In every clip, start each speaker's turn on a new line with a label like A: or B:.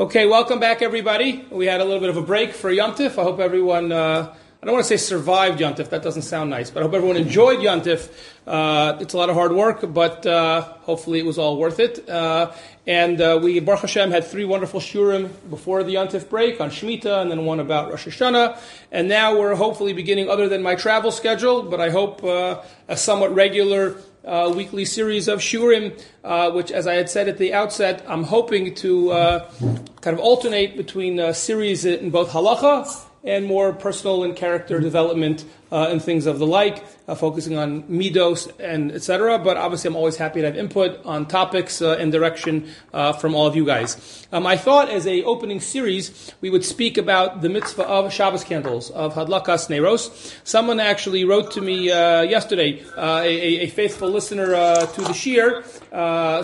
A: Okay, welcome back, everybody. We had a little bit of a break for Yontif. I hope everyone, uh, I don't want to say survived Yontif, that doesn't sound nice, but I hope everyone enjoyed Yontif. Uh, it's a lot of hard work, but uh, hopefully it was all worth it. Uh, and uh, we, Baruch Hashem, had three wonderful shiurim before the Yontif break on Shemitah, and then one about Rosh Hashanah. And now we're hopefully beginning, other than my travel schedule, but I hope uh, a somewhat regular uh, weekly series of shiurim, uh, which, as I had said at the outset, I'm hoping to uh, kind of alternate between uh, series in both halacha and more personal and character development uh, and things of the like, uh, focusing on midos and etc. But obviously, I'm always happy to have input on topics uh, and direction uh, from all of you guys. Um, I thought, as a opening series, we would speak about the mitzvah of Shabbos candles of Hadlakas Neiros. Someone actually wrote to me uh, yesterday, uh, a, a, faithful listener to the Shiur,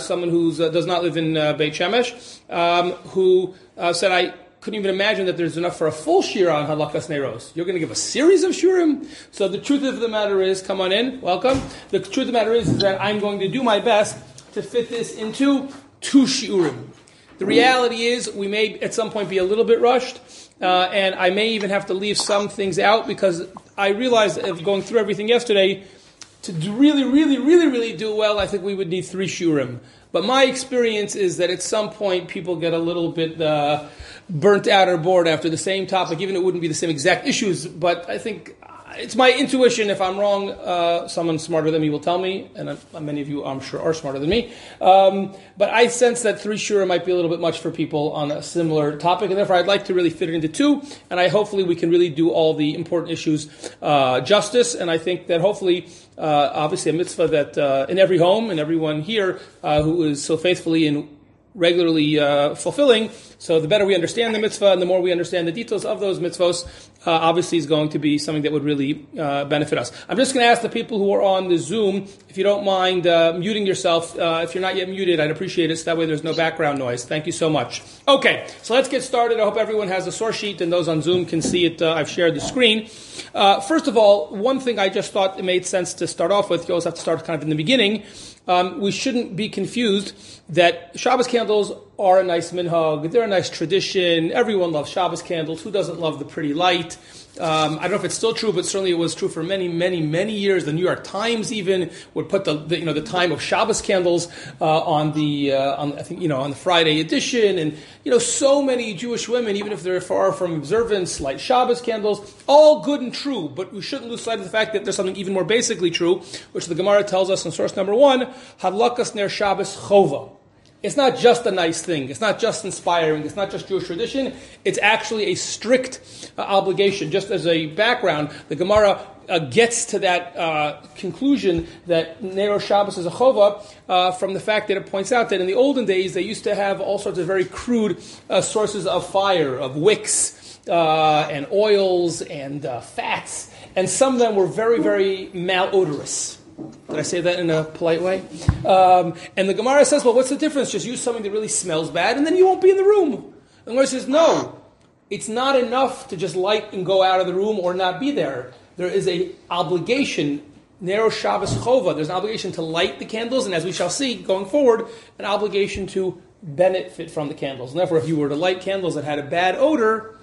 A: someone who does not live in Beit Shemesh, um, who said I couldn't even imagine that there's enough for a full shiur on hadlakas neiros. You're going to give a series of shiurim. So the truth of the matter is, come on in, welcome. The truth of the matter is, is that I'm going to do my best to fit this into two shiurim. The reality is, we may at some point be a little bit rushed, uh, and I may even have to leave some things out because I realized of going through everything yesterday, to really, really, really, really do well, I think we would need three shiurim. But my experience is that at some point people get a little bit uh, burnt out or bored after the same topic, even it wouldn't be the same exact issues. But I think it's my intuition. If I'm wrong, uh, someone smarter than me will tell me, and uh, many of you, I'm sure, are smarter than me. Um, but I sense that three shura might be a little bit much for people on a similar topic, and therefore I'd like to really fit it into two. And I hopefully we can really do all the important issues uh, justice. And I think that hopefully, uh, obviously, a mitzvah that uh, in every home and everyone here uh, who is so faithfully in regularly uh, fulfilling. So the better we understand the mitzvah and the more we understand the details of those mitzvahs, uh, obviously is going to be something that would really uh, benefit us. I'm just going to ask the people who are on the Zoom, if you don't mind uh, muting yourself, uh, if you're not yet muted, I'd appreciate it so that way there's no background noise. Thank you so much. Okay, so let's get started. I hope everyone has a source sheet and those on Zoom can see it. Uh, I've shared the screen. first of all, one thing I just thought it made sense to start off with, you always have to start kind of in the beginning, um, we shouldn't be confused that Shabbos candles are a nice minhag. They're a nice tradition. Everyone loves Shabbos candles. Who doesn't love the pretty light? Um, I don't know if it's still true, but certainly it was true for many, many, many years. The New York Times even would put the, the you know the time of Shabbos candles uh, on the uh, on I think you know on the Friday edition, and you know so many Jewish women, even if they're far from observance, light Shabbos candles. All good and true, but we shouldn't lose sight of the fact that there's something even more basically true, which the Gemara tells us in source number one: Hadlakas ner Shabbos chova. It's not just a nice thing. It's not just inspiring. It's not just Jewish tradition. It's actually a strict uh, obligation. Just as a background, the Gemara uh, gets to that uh, conclusion that Nero Shabbos is a chova uh, from the fact that it points out that in the olden days they used to have all sorts of very crude uh, sources of fire, of wicks uh, and oils and fats, and some of them were very, very malodorous. Did I say that in a polite way? Um, and the Gemara says, well, what's the difference? Just use something that really smells bad, and then you won't be in the room. And the Gemara says, no, it's not enough to just light and go out of the room or not be there. There is a obligation, narrow Shabbos chova. There's an obligation to light the candles, and as we shall see going forward, an obligation to benefit from the candles. And therefore, if you were to light candles that had a bad odor,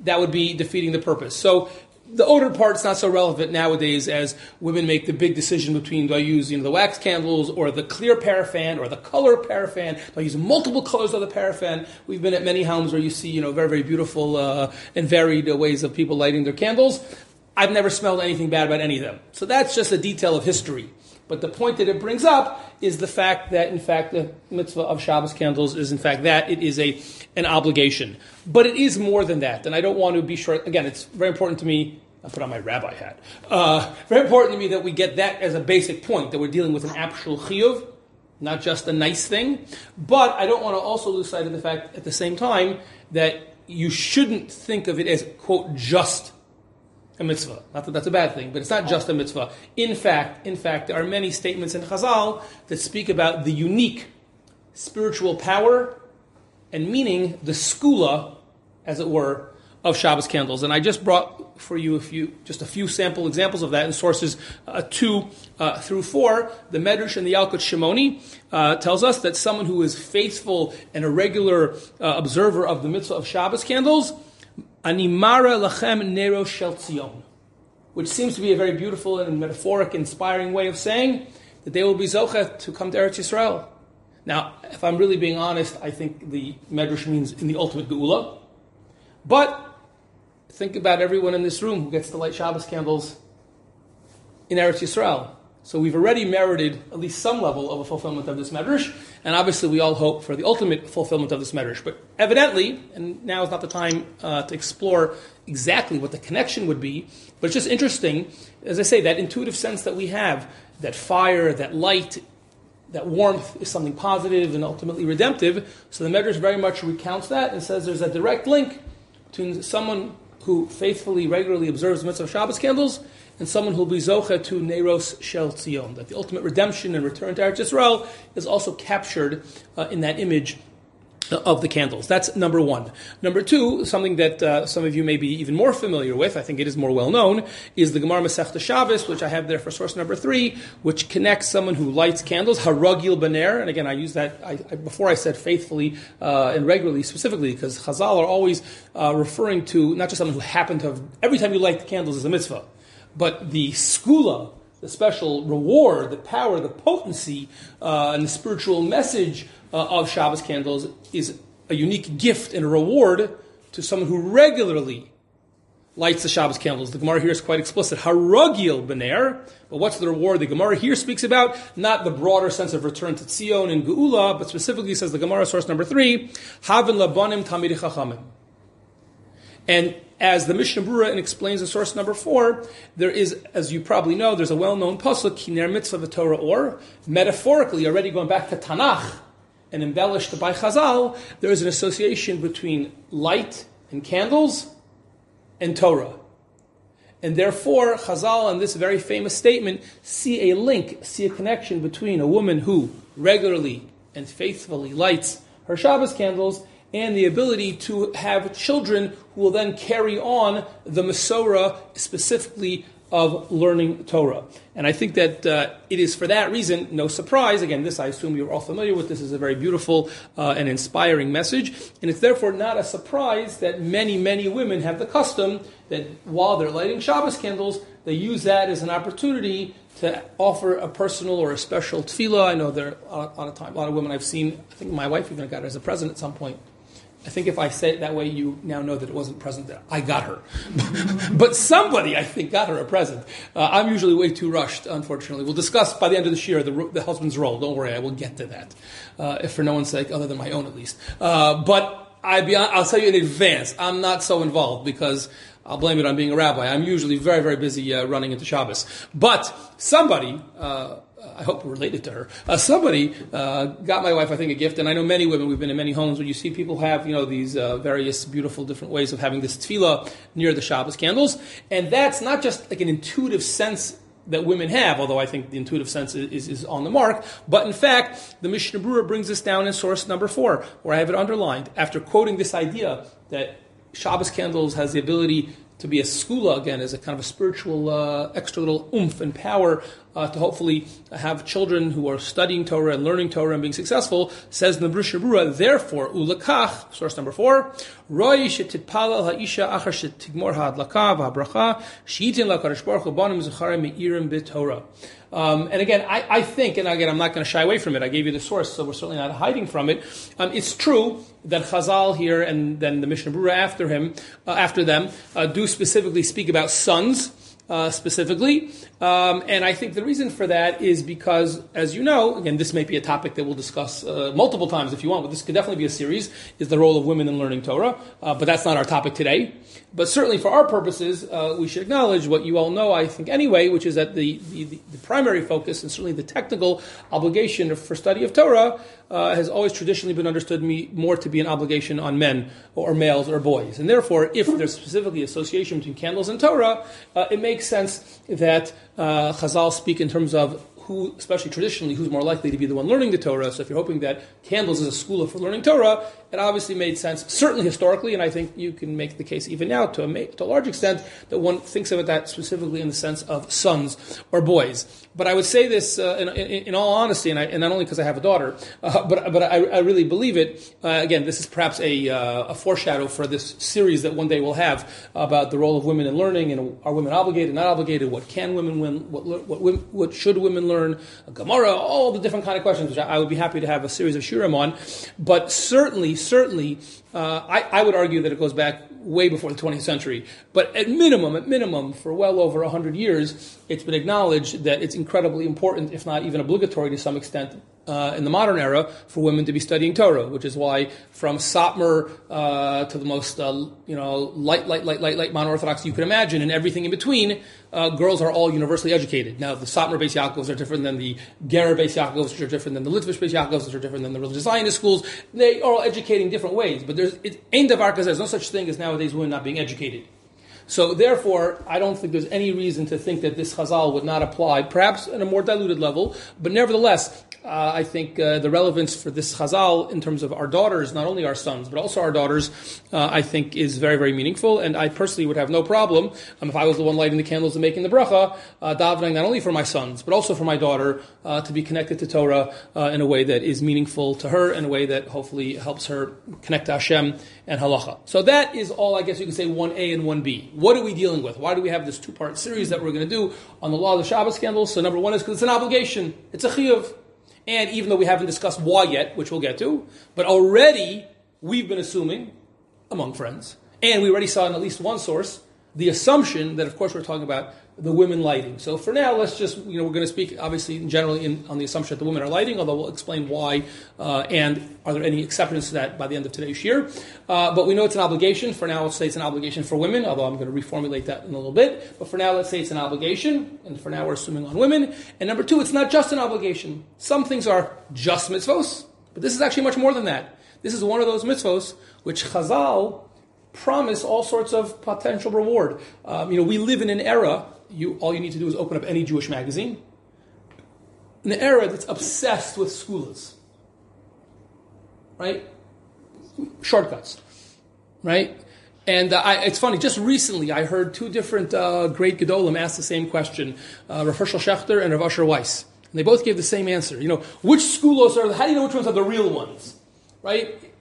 A: that would be defeating the purpose. So the odor part's not so relevant nowadays as women make the big decision between do I use you know, the wax candles or the clear paraffin or the color paraffin? Do I use multiple colors of the paraffin? We've been at many homes where you see you know very very beautiful uh, and varied uh, ways of people lighting their candles. I've never smelled anything bad about any of them. So that's just a detail of history. But the point that it brings up is the fact that, in fact, the mitzvah of Shabbos candles is, in fact, that it is a an obligation. But it is more than that. And I don't want to be short. Again, it's very important to me. I put on my rabbi hat. Uh, very important to me that we get that as a basic point that we're dealing with an actual chiyuv, not just a nice thing. But I don't want to also lose sight of the fact at the same time that you shouldn't think of it as quote just a mitzvah. Not that that's a bad thing, but it's not just a mitzvah. In fact, in fact, there are many statements in Chazal that speak about the unique spiritual power and meaning the segula, as it were, of Shabbos candles. And I just brought for you a few, just a few sample examples of that in sources uh, two uh, through four. The Medrash and the Yalkut Shimoni uh, tells us that someone who is faithful and a regular uh, observer of the mitzvah of Shabbos candles, animara lachem nero shel tzion, which seems to be a very beautiful and metaphoric, inspiring way of saying that they will be zochet to come to Eretz Yisrael. Now, if I'm really being honest, I think the Medrash means in the ultimate geula. But think about everyone in this room who gets to light Shabbos candles in Eretz Yisrael. So we've already merited at least some level of a fulfillment of this medrash, and obviously we all hope for the ultimate fulfillment of this medrash. But evidently, and now is not the time uh, to explore exactly what the connection would be, but it's just interesting, as I say, that intuitive sense that we have, that fire, that light, that warmth is something positive and ultimately redemptive. So the medrash very much recounts that and says there's a direct link between someone who faithfully, regularly observes the mitzvah of Shabbos candles and someone who will be zocha to Neros Shel Tzion. That the ultimate redemption and return to Eretz Yisrael is also captured uh, in that image of the candles. That's number one. Number two, something that uh, some of you may be even more familiar with, I think it is more well known, is the Gemara Masechta Shabbos, which I have there for source number three, which connects someone who lights candles, Haragil Baner, and again, I use that I, I, before I said faithfully uh, and regularly, specifically, because Chazal are always uh, referring to not just someone who happened to have, every time you light the candles is a mitzvah, but the segula, the special reward, the power, the potency, uh, and the spiritual message uh, of Shabbos candles is a unique gift and a reward to someone who regularly lights the Shabbos candles. The Gemara here is quite explicit. Haragil bener. But what's the reward the Gemara here speaks about? Not the broader sense of return to Tzion and Geula, but specifically says the Gemara source number three, Havin labanim tamid chachamim. And as the Mishnah Brura explains in source number four, there is, as you probably know, there's a well-known pasuk, Kiner Mitzvah Torah or, metaphorically, already going back to Tanakh, and embellished by Chazal, there is an association between light and candles and Torah. And therefore, Chazal, in this very famous statement, see a link, see a connection between a woman who regularly and faithfully lights her Shabbos candles and the ability to have children who will then carry on the Masorah, specifically of learning Torah. And I think that uh, it is for that reason, no surprise, again, this I assume you're all familiar with, this is a very beautiful uh, and inspiring message, and it's therefore not a surprise that many, many women have the custom that while they're lighting Shabbos candles, they use that as an opportunity to offer a personal or a special tefillah. I know there are a lot of time, a lot of women I've seen, I think my wife even got it as a present at some point, I think if I say it that way, you now know that it wasn't present that I got her. but somebody, I think, got her a present. Uh, I'm usually way too rushed, unfortunately. We'll discuss by the end of this year the, the husband's role. Don't worry, I will get to that. Uh, if for no one's sake, other than my own at least. Uh, but I be, I'll tell you in advance, I'm not so involved because I'll blame it on being a rabbi. I'm usually very, very busy uh, running into Shabbos. But somebody, uh, I hope related to her. Uh, somebody uh, got my wife, I think, a gift, and I know many women. We've been in many homes where you see people have, you know, these uh, various beautiful different ways of having this tefillah near the Shabbos candles, and that's not just like an intuitive sense that women have, although I think the intuitive sense is, is, on the mark. But in fact, the Mishnah Brura brings this down in source number four, where I have it underlined after quoting this idea that Shabbos candles has the ability to be a segula again as a kind of a spiritual uh, extra little oomph and power uh, to hopefully have children who are studying Torah and learning Torah and being successful, says in the Brura, therefore, ulakach, source number four, roi shetitpalal ha'isha achar shetigmor ha'adlaka v'habracha, she'itin la'kadosh baruch hu banim zechare me'irim b'Torah. Um, and again, I, I, think, and again, I'm not going to shy away from it. I gave you the source, so we're certainly not hiding from it. Um, it's true that Chazal here and then the Mishnah Brura after him, uh, after them, uh, do specifically speak about sons. Uh, specifically. Um, and I think the reason for that is because, as you know, again, this may be a topic that we'll discuss uh, multiple times if you want, but this could definitely be a series, is the role of women in learning Torah. Uh, but that's not our topic today. But certainly for our purposes, uh, we should acknowledge what you all know, I think, anyway, which is that the, the, the primary focus and certainly the technical obligation for study of Torah uh, has always traditionally been understood more to be an obligation on men or males or boys. And therefore, if there's specifically association between candles and Torah, uh, it makes sense that uh, Chazal speak in terms of who, especially traditionally, who's more likely to be the one learning the Torah. So if you're hoping that candles is a segula for learning Torah, it obviously made sense, certainly historically, and I think you can make the case even now to a, to a large extent that one thinks of it that specifically in the sense of sons or boys. But I would say this uh, in, in, in, all honesty, and, I, and not only because I have a daughter, uh, but, but I, I, really believe it. Uh, again, this is perhaps a, uh, a, foreshadow for this series that one day we'll have about the role of women in learning and are women obligated, not obligated, what can women win, what, what, what should women learn, Gemara, all the different kind of questions, which I, I would be happy to have a series of shiurim on. But certainly, certainly, uh, I, I, would argue that it goes back way before the 20th century. But at minimum, at minimum, for well over 100 years, it's been acknowledged that it's incredibly important, if not even obligatory to some extent, uh, in the modern era for women to be studying Torah, which is why from Satmar uh, to the most uh, you know light, light, light, light, light modern Orthodox you could imagine, and everything in between, uh, girls are all universally educated. Now the Satmar Beis Yaakovs are different than the Gerer Beis Yaakovs, which are different than the Litvish Beis Yaakovs, which are different than the religious Zionist schools. They are all educating different ways, but there's it, ain't there's no such thing as nowadays women not being educated. So therefore, I don't think there's any reason to think that this chazal would not apply, perhaps at a more diluted level, but nevertheless, uh, I think uh, the relevance for this chazal in terms of our daughters, not only our sons, but also our daughters, uh, I think is very, very meaningful. And I personally would have no problem um, if I was the one lighting the candles and making the bracha, uh, davening not only for my sons, but also for my daughter uh, to be connected to Torah uh, in a way that is meaningful to her, in a way that hopefully helps her connect to Hashem and halacha. So that is all, I guess you could say, 1A and 1B. What are we dealing with? Why do we have this two part series that we're going to do on the law of the Shabbos candles? So number one is because it's an obligation. It's a chiyuv. And even though we haven't discussed why yet, which we'll get to, but already we've been assuming, among friends, and we already saw in at least one source, the assumption that, of course, we're talking about the women lighting. So for now, let's just, you know, we're going to speak obviously generally in, on the assumption that the women are lighting, although we'll explain why uh, and are there any exceptions to that by the end of today's year. Uh, but we know it's an obligation. For now, let's say it's an obligation for women, although I'm going to reformulate that in a little bit. But for now, let's say it's an obligation, and for now, we're assuming on women. And number two, it's not just an obligation. Some things are just mitzvos, but this is actually much more than that. This is one of those mitzvos which Chazal promise all sorts of potential reward. Um, you know, we live in an era you, all you need to do is open up any Jewish magazine. An era that's obsessed with segulos, right? Shortcuts, right? And uh, I, it's funny, just recently I heard two different uh, great Gedolim ask the same question, uh, Rav Hershel Schachter and Rav Asher Weiss. And they both gave the same answer. You know, which segulos are, how do you know which ones are the real ones? Right?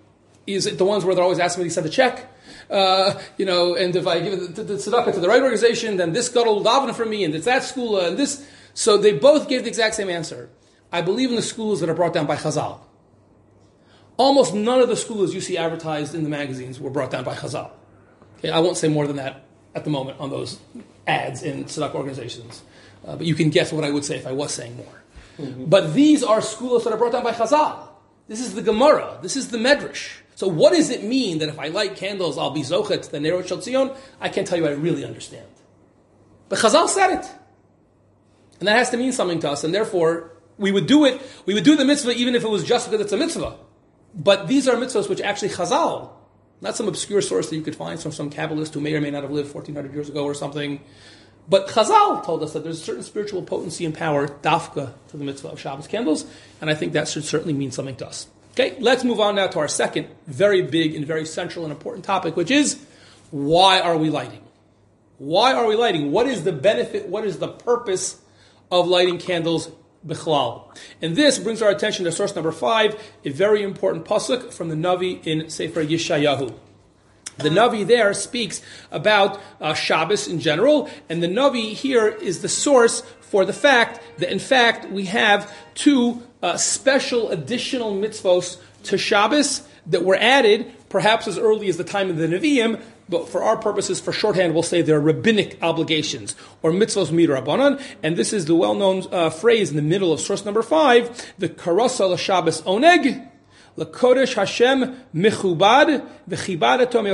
A: Is it the ones where they're always asking me to send a check? Uh, you know, and if I give the, the, tzedakah to the right organization, then this gadol will daven for me, and it's that segula, uh, and this. So they both gave the exact same answer. I believe in the segulos that are brought down by Chazal. Almost none of the segulos you see advertised in the magazines were brought down by Chazal. Okay, I won't say more than that at the moment on those ads in tzedakah organizations, uh, but you can guess what I would say if I was saying more. Mm-hmm. But these are segulos that are brought down by Chazal. This is the Gemara. This is the Medrash. So what does it mean that if I light candles, I'll be zochet the Nerot Shel Tzion? I can't tell you I really understand. But Chazal said it. And that has to mean something to us, and therefore we would do it, we would do the mitzvah even if it was just because it's a mitzvah. But these are mitzvahs which actually Chazal, not some obscure source that you could find from some Kabbalist who may or may not have lived 1400 years ago or something. But Chazal told us that there's a certain spiritual potency and power, dafka, to the mitzvah of Shabbos candles, and I think that should certainly mean something to us. Okay, let's move on now to our second very big and very central and important topic, which is why are we lighting? Why are we lighting? What is the benefit? What is the purpose of lighting candles bichlal? And this brings our attention to source number five, a very important pasuk from the Navi in Sefer Yeshayahu. The Navi there speaks about uh, Shabbos in general, and the Navi here is the source for the fact that, in fact, we have two uh, special additional mitzvos to Shabbos that were added perhaps as early as the time of the Nevi'im, but for our purposes, for shorthand, we'll say they're rabbinic obligations, or mitzvos midrabanan, and this is the well-known uh, phrase in the middle of source number five, the karasa Shabbos oneg, Lakodesh Hashem michubad v'chibad etom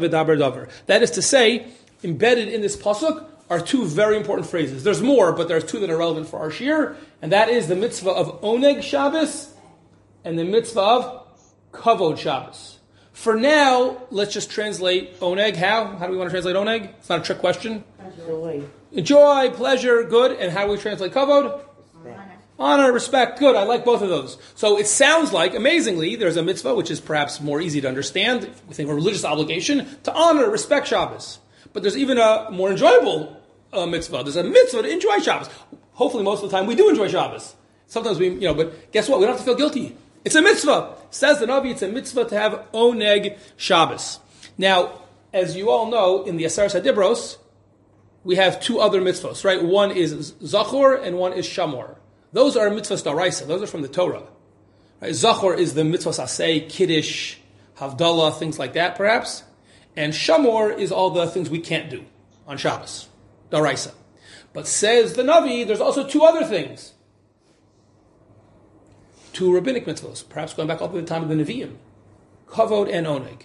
A: v'daber. That is to say, embedded in this pasuk are two very important phrases. There's more, but there's two that are relevant for our shiur, and that is the mitzvah of Oneg Shabbos and the mitzvah of Kavod Shabbos. For now, let's just translate Oneg. How? How do we want to translate Oneg? It's not a trick question.
B: Joy.
A: Joy, pleasure, good. And how do we translate kavod? Honor, respect, good. I like both of those. So it sounds like, amazingly, there's a mitzvah which is perhaps more easy to understand. We think of a religious obligation to honor, respect Shabbos. But there's even a more enjoyable uh, mitzvah. There's a mitzvah to enjoy Shabbos. Hopefully, most of the time we do enjoy Shabbos. Sometimes we, you know, but guess what? We don't have to feel guilty. It's a mitzvah. Says the Navi, it's a mitzvah to have oneg Shabbos. Now, as you all know, in the Aseres Hadibros, we have two other mitzvahs, right? One is Zachor and one is Shamor. Those are mitzvahs daraisa. Those are from the Torah. Right? Zachor is the mitzvahs asay, kiddush, havdalah, things like that, perhaps. And Shamor is all the things we can't do on Shabbos, daraisa. But says the Navi, there's also two other things. Two rabbinic mitzvahs, perhaps going back up to the time of the Nevi'im. Kavod and Oneg.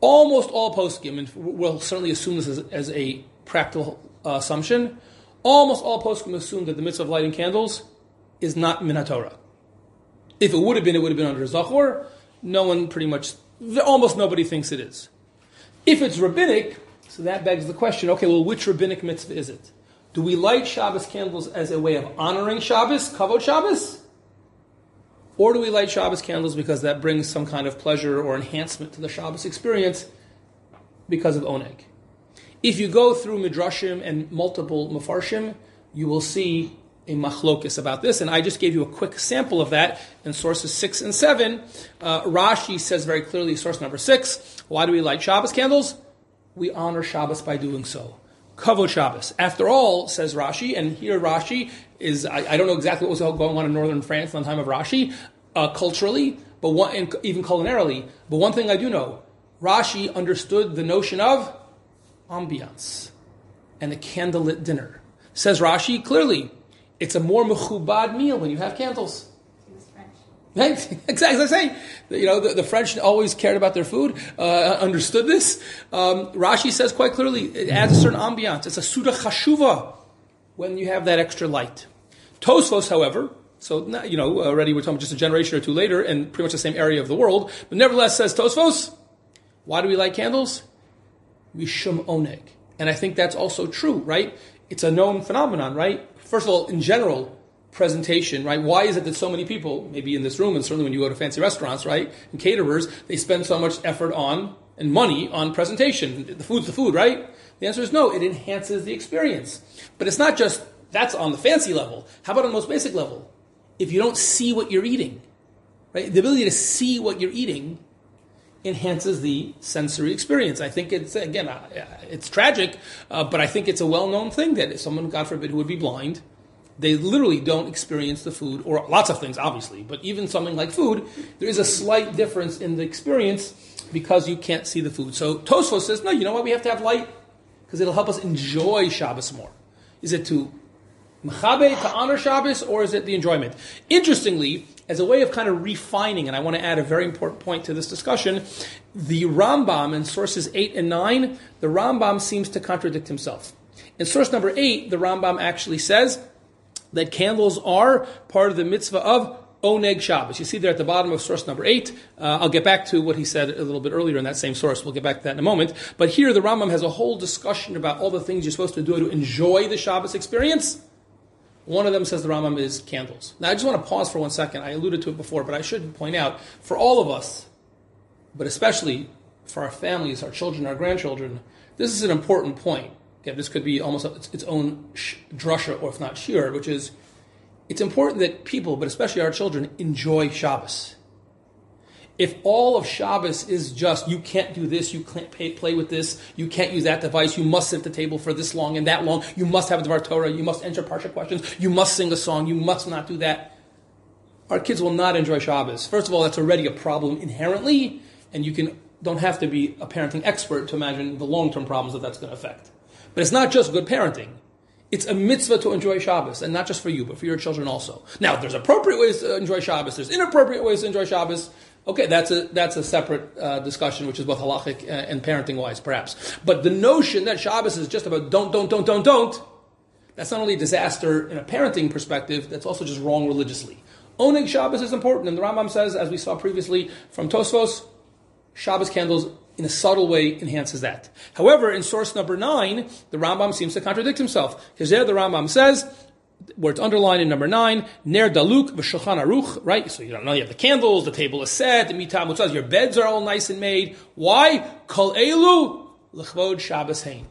A: Almost all poskim, and we'll certainly assume this as, as a practical uh, assumption, almost all poskim assume that the mitzvah of lighting candles is not min Torah. If it would have been, it would have been under Zachor. No one pretty much, almost nobody thinks it is. If it's rabbinic, so that begs the question okay, well, which rabbinic mitzvah is it? Do we light Shabbos candles as a way of honoring Shabbos, Kavod Shabbos? Or do we light Shabbos candles because that brings some kind of pleasure or enhancement to the Shabbos experience because of Oneg? If you go through Midrashim and multiple Mefarshim, you will see a machlokus about this, and I just gave you a quick sample of that in sources 6 and 7. Uh, Rashi says very clearly, source number 6, why do we light Shabbos candles? We honor Shabbos by doing so. Kavod Shabbos. After all, says Rashi, and here Rashi is, I, I, don't know exactly what was going on in northern France in the time of Rashi, uh, culturally, but one, even culinarily. But one thing I do know, Rashi understood the notion of ambiance and a candlelit dinner. Says Rashi clearly, it's a more mechubad meal when you have candles. He was French. Right? Exactly. I say, you know, the, the, French always cared about their food, uh, understood this. Um, Rashi says quite clearly, it adds a certain ambiance. It's a suda chashuva when you have that extra light. Tosfos, however, so you know, already we're talking just a generation or two later, and pretty much the same area of the world, but nevertheless says Tosfos, why do we light candles? Mishum oneg, and I think that's also true, right? It's a known phenomenon, right? First of all, in general, presentation, right? Why is it that so many people, maybe in this room, and certainly when you go to fancy restaurants, right, and caterers, they spend so much effort on and money on presentation? The food's the food, right? The answer is no, it enhances the experience. But it's not just that's on the fancy level. How about on the most basic level? If you don't see what you're eating, right? The ability to see what you're eating enhances the sensory experience. I think it's again, uh, it's tragic, uh, but I think it's a well-known thing that if someone, God forbid, who would be blind, they literally don't experience the food, or lots of things, obviously, but even something like food, there is a slight difference in the experience because you can't see the food. So Tosfos says, no, you know what? We have to have light because it'll help us enjoy Shabbos more. Is it to mechabe, to honor Shabbos, or is it the enjoyment? Interestingly, as a way of kind of refining, and I want to add a very important point to this discussion, the Rambam in sources 8 and 9, the Rambam seems to contradict himself. In source number 8, the Rambam actually says that candles are part of the mitzvah of Oneg Shabbos. You see there at the bottom of source number eight. Uh, I'll get back to what he said a little bit earlier in that same source. We'll get back to that in a moment. But here the Rambam has a whole discussion about all the things you're supposed to do to enjoy the Shabbos experience. One of them says the Rambam is candles. Now I just want to pause for one second. I alluded to it before, but I should point out for all of us, but especially for our families, our children, our grandchildren, this is an important point. This could be almost its, own sh- drasha, or if not shiur, which is it's important that people, but especially our children, enjoy Shabbos. If all of Shabbos is just you can't do this, you can't pay, play with this, you can't use that device, you must sit at the table for this long and that long, you must have a Dvar Torah, you must answer Parsha questions, you must sing a song, you must not do that. Our kids will not enjoy Shabbos. First of all, that's already a problem inherently, and you can don't have to be a parenting expert to imagine the long term problems that that's going to affect. But it's not just good parenting. It's a mitzvah to enjoy Shabbos, and not just for you, but for your children also. Now, there's appropriate ways to enjoy Shabbos. There's inappropriate ways to enjoy Shabbos. Okay, that's a that's a separate uh, discussion, which is both halachic uh, and parenting wise, perhaps. But the notion that Shabbos is just about don't, don't, don't, don't, don't, that's not only a disaster in a parenting perspective, that's also just wrong religiously. Oneg Shabbos is important, and the Rambam says, as we saw previously from Tosfos, Shabbos candles in a subtle way enhances that. However, in source number nine, the Rambam seems to contradict himself. Because there the Rambam says, where it's underlined in number nine, Ner Daluk v'Shulchan Aruch, right? So you don't know, you have the candles, the table is set, the mitam says your beds are all nice and made. Why? Kol Elu l'chvod Shabbos Hain.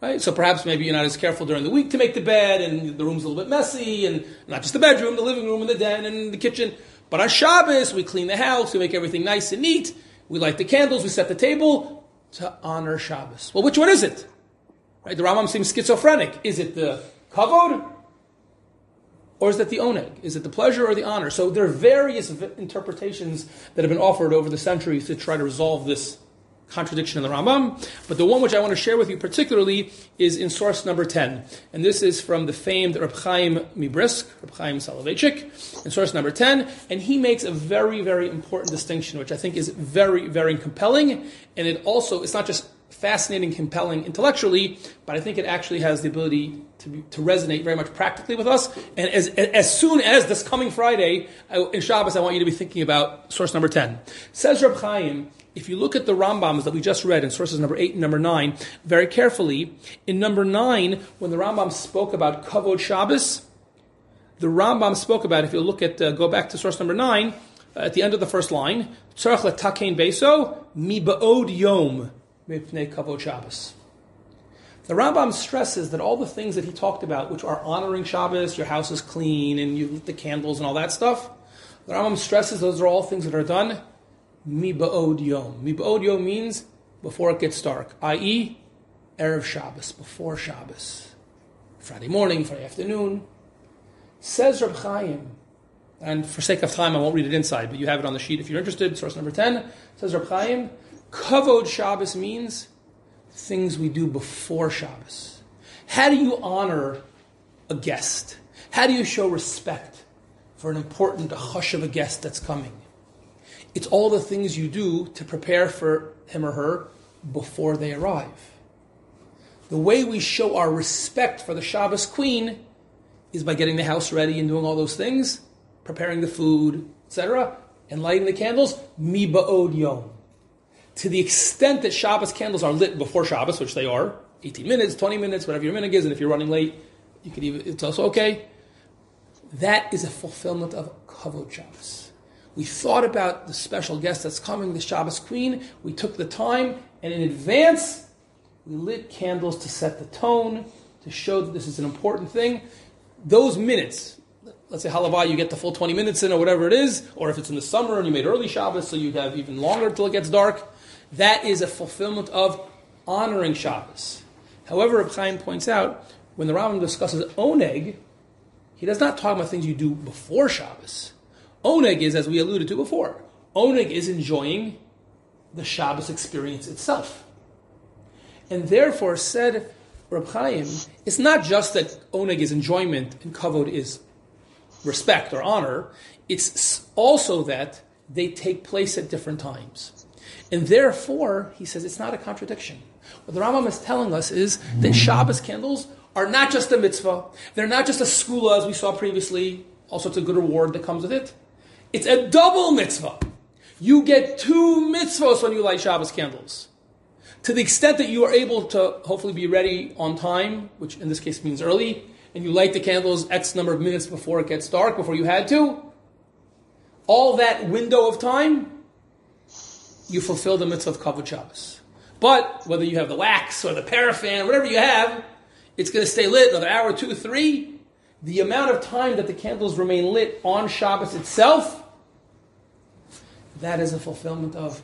A: Right? So perhaps maybe you're not as careful during the week to make the bed, and the room's a little bit messy, and not just the bedroom, the living room, and the den, and the kitchen. But on Shabbos, we clean the house, we make everything nice and neat, we light the candles, we set the table to honor Shabbos. Well, which one is it? Right? The Rambam seems schizophrenic. Is it the kavod? Or is that the oneg? Is it the pleasure or the honor? So there are various interpretations that have been offered over the centuries to try to resolve this contradiction in the Rambam, but the one which I want to share with you particularly is in source number 10. And this is from the famed Reb Chaim Mibrisk, Reb Chaim Soloveitchik, in source number 10. And he makes a very, very important distinction, which I think is very, very compelling. And it also, it's not just fascinating, compelling intellectually, but I think it actually has the ability to, be, to resonate very much practically with us. And as, as soon as this coming Friday, I, in Shabbos, I want you to be thinking about source number 10. Says Reb Chaim, if you look at the Rambams that we just read in sources number 8 and number 9 very carefully, in number 9, when the Rambam spoke about Kavod Shabbos, the Rambam spoke about, if you look at, uh, go back to source number 9, uh, at the end of the first line, Tzarech letakein beso, mi ba'od yom, mipnei Kavod Shabbos. The Rambam stresses that all the things that he talked about, which are honoring Shabbos, your house is clean, and you lit the candles and all that stuff, the Rambam stresses those are all things that are done mi ba'od yom. Mi ba'od yom means before it gets dark, i.e., Erev Shabbos, before Shabbos. Friday morning, Friday afternoon. Says Reb Chaim, and for sake of time, I won't read it inside, but you have it on the sheet if you're interested. Source number 10 says Reb Chaim, Kavod Shabbos means things we do before Shabbos. How do you honor a guest? How do you show respect for an important hush of a guest that's coming? It's all the things you do to prepare for him or her before they arrive. The way we show our respect for the Shabbos queen is by getting the house ready and doing all those things, preparing the food, etc., and lighting the candles. Mi ba'od yom. To the extent that Shabbos candles are lit before Shabbos, which they are, 18 minutes, 20 minutes, whatever your minute is, and if you're running late, you could even, it's also okay. That is a fulfillment of Kavod Shabbos. We thought about the special guest that's coming, the Shabbos Queen. We took the time, and in advance, we lit candles to set the tone, to show that this is an important thing. Those minutes, let's say halavah, you get the full 20 minutes in, or whatever it is, or if it's in the summer and you made early Shabbos, so you have even longer until it gets dark, that is a fulfillment of honoring Shabbos. However, Reb Chaim points out, when the Rambam discusses oneg, he does not talk about things you do before Shabbos. Oneg is, as we alluded to before, oneg is enjoying the Shabbos experience itself. And therefore, said Reb Chaim, it's not just that oneg is enjoyment and kavod is respect or honor, it's also that they take place at different times. And therefore, he says it's not a contradiction. What the Rambam is telling us is that Shabbos candles are not just a mitzvah, they're not just a segula, as we saw previously, all sorts of good reward that comes with it. It's a double mitzvah. You get two mitzvahs when you light Shabbos candles. To the extent that you are able to hopefully be ready on time, which in this case means early, and you light the candles X number of minutes before it gets dark, before you had to, all that window of time, you fulfill the mitzvah of Kavod Shabbos. But whether you have the wax or the paraffin, whatever you have, it's going to stay lit another hour, two, three. The amount of time that the candles remain lit on Shabbos itself that is a fulfillment of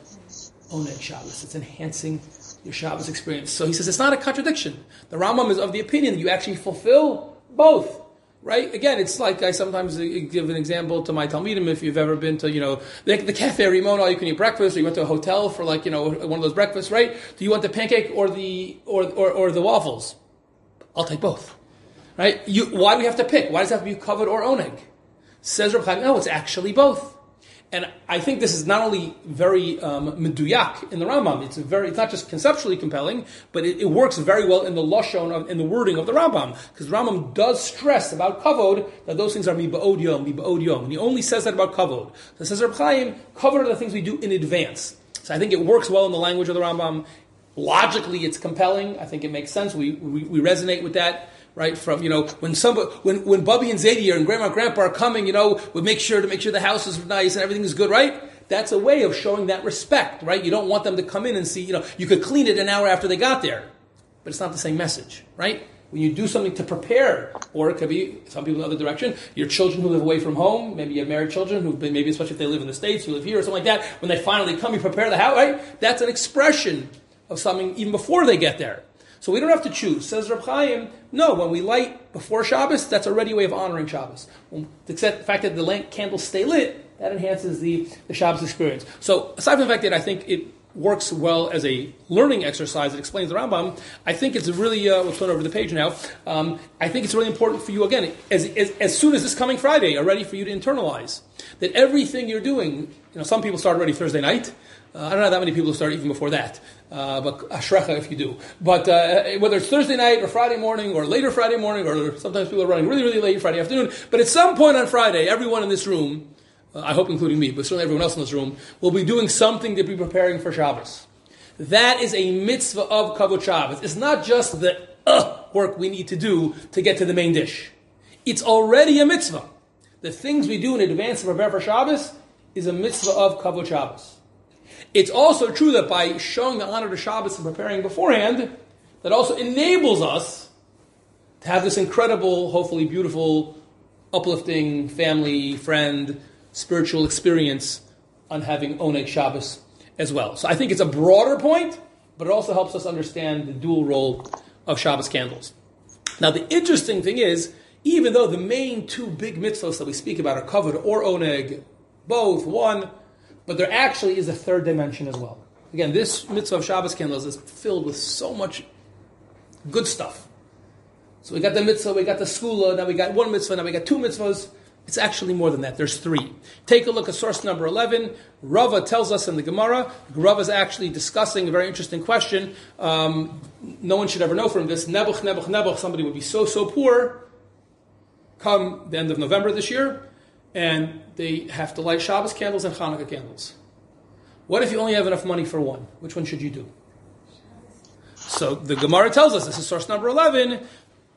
A: Oneg Shabbos. It's enhancing your Shabbos experience. So he says it's not a contradiction. The Rambam is of the opinion that you actually fulfill both. Right? Again, it's like I sometimes uh, give an example to my Talmidim if you've ever been to, you know, the, the Cafe Rimon, all you can eat breakfast, or you went to a hotel for like, you know, one of those breakfasts, right? Do you want the pancake or the, or, or, or the waffles? I'll take both. Right? You, why do we have to pick? Why does it have to be kavod or oneg? Says Reb Chaim, no, it's actually both. And I think this is not only very um, meduyak in the Rambam, it's very, it's not just conceptually compelling, but it, it works very well in the lashon, of, in the wording of the Rambam. Because Rambam does stress about kavod, that those things are miba'od yom, miba'od yom. And he only says that about kavod. So says Reb Chaim, kavod are the things we do in advance. So I think it works well in the language of the Rambam. Logically, it's compelling. I think it makes sense. We, we, we resonate with that right? From you know when somebody when when Bubby and Zadie and Grandma and Grandpa are coming, you know, we make sure to make sure the house is nice and everything is good, right? That's a way of showing that respect, right? You don't want them to come in and see, you know, you could clean it an hour after they got there, but it's not the same message, right? When you do something to prepare, or it could be some people in the other direction, your children who live away from home, maybe you have married children who've been, maybe especially if they live in the States, who live here or something like that, when they finally come, you prepare the house, right? That's an expression of something even before they get there. So we don't have to choose. Says Reb Chaim, no, when we light before Shabbos, that's already a way of honoring Shabbos. Except the fact that the candles stay lit, that enhances the, the Shabbos experience. So aside from the fact that I think it works well as a learning exercise. It explains the Rambam. I think it's really, uh, we'll turn over the page now. Um, I think it's really important for you, again, as, as, as, soon as this coming Friday, are ready for you to internalize that everything you're doing, you know, some people start already Thursday night. Uh, I don't know that many people start even before that, uh, but ashrecha if you do. But uh, whether it's Thursday night or Friday morning or later Friday morning, or sometimes people are running really, really late Friday afternoon, but at some point on Friday, everyone in this room uh, I hope including me, but certainly everyone else in this room, will be doing something to be preparing for Shabbos. That is a mitzvah of Kavod Shabbos. It's not just the uh, work we need to do to get to the main dish. It's already a mitzvah. The things we do in advance to prepare for Shabbos is a mitzvah of Kavod Shabbos. It's also true that by showing the honor to Shabbos and preparing beforehand, that also enables us to have this incredible, hopefully beautiful, uplifting family, friend, spiritual experience on having Oneg Shabbos as well. So I think it's a broader point, but it also helps us understand the dual role of Shabbos candles. Now, the interesting thing is, even though the main two big mitzvahs that we speak about are Kavod or Oneg, both one, but there actually is a third dimension as well. Again, this mitzvah of Shabbos candles is filled with so much good stuff. So we got the mitzvah, we got the segula, now we got one mitzvah, now we got two mitzvahs. It's actually more than that. There's three. Take a look at source number 11. Rava tells us in the Gemara, Rava is actually discussing a very interesting question. Um, no one should ever know from this. Nebuch, Nebuch, Nebuch, somebody would be so, so poor come the end of November this year, and they have to light Shabbos candles and Hanukkah candles. What if you only have enough money for one? Which one should you do? So the Gemara tells us, this is source number 11,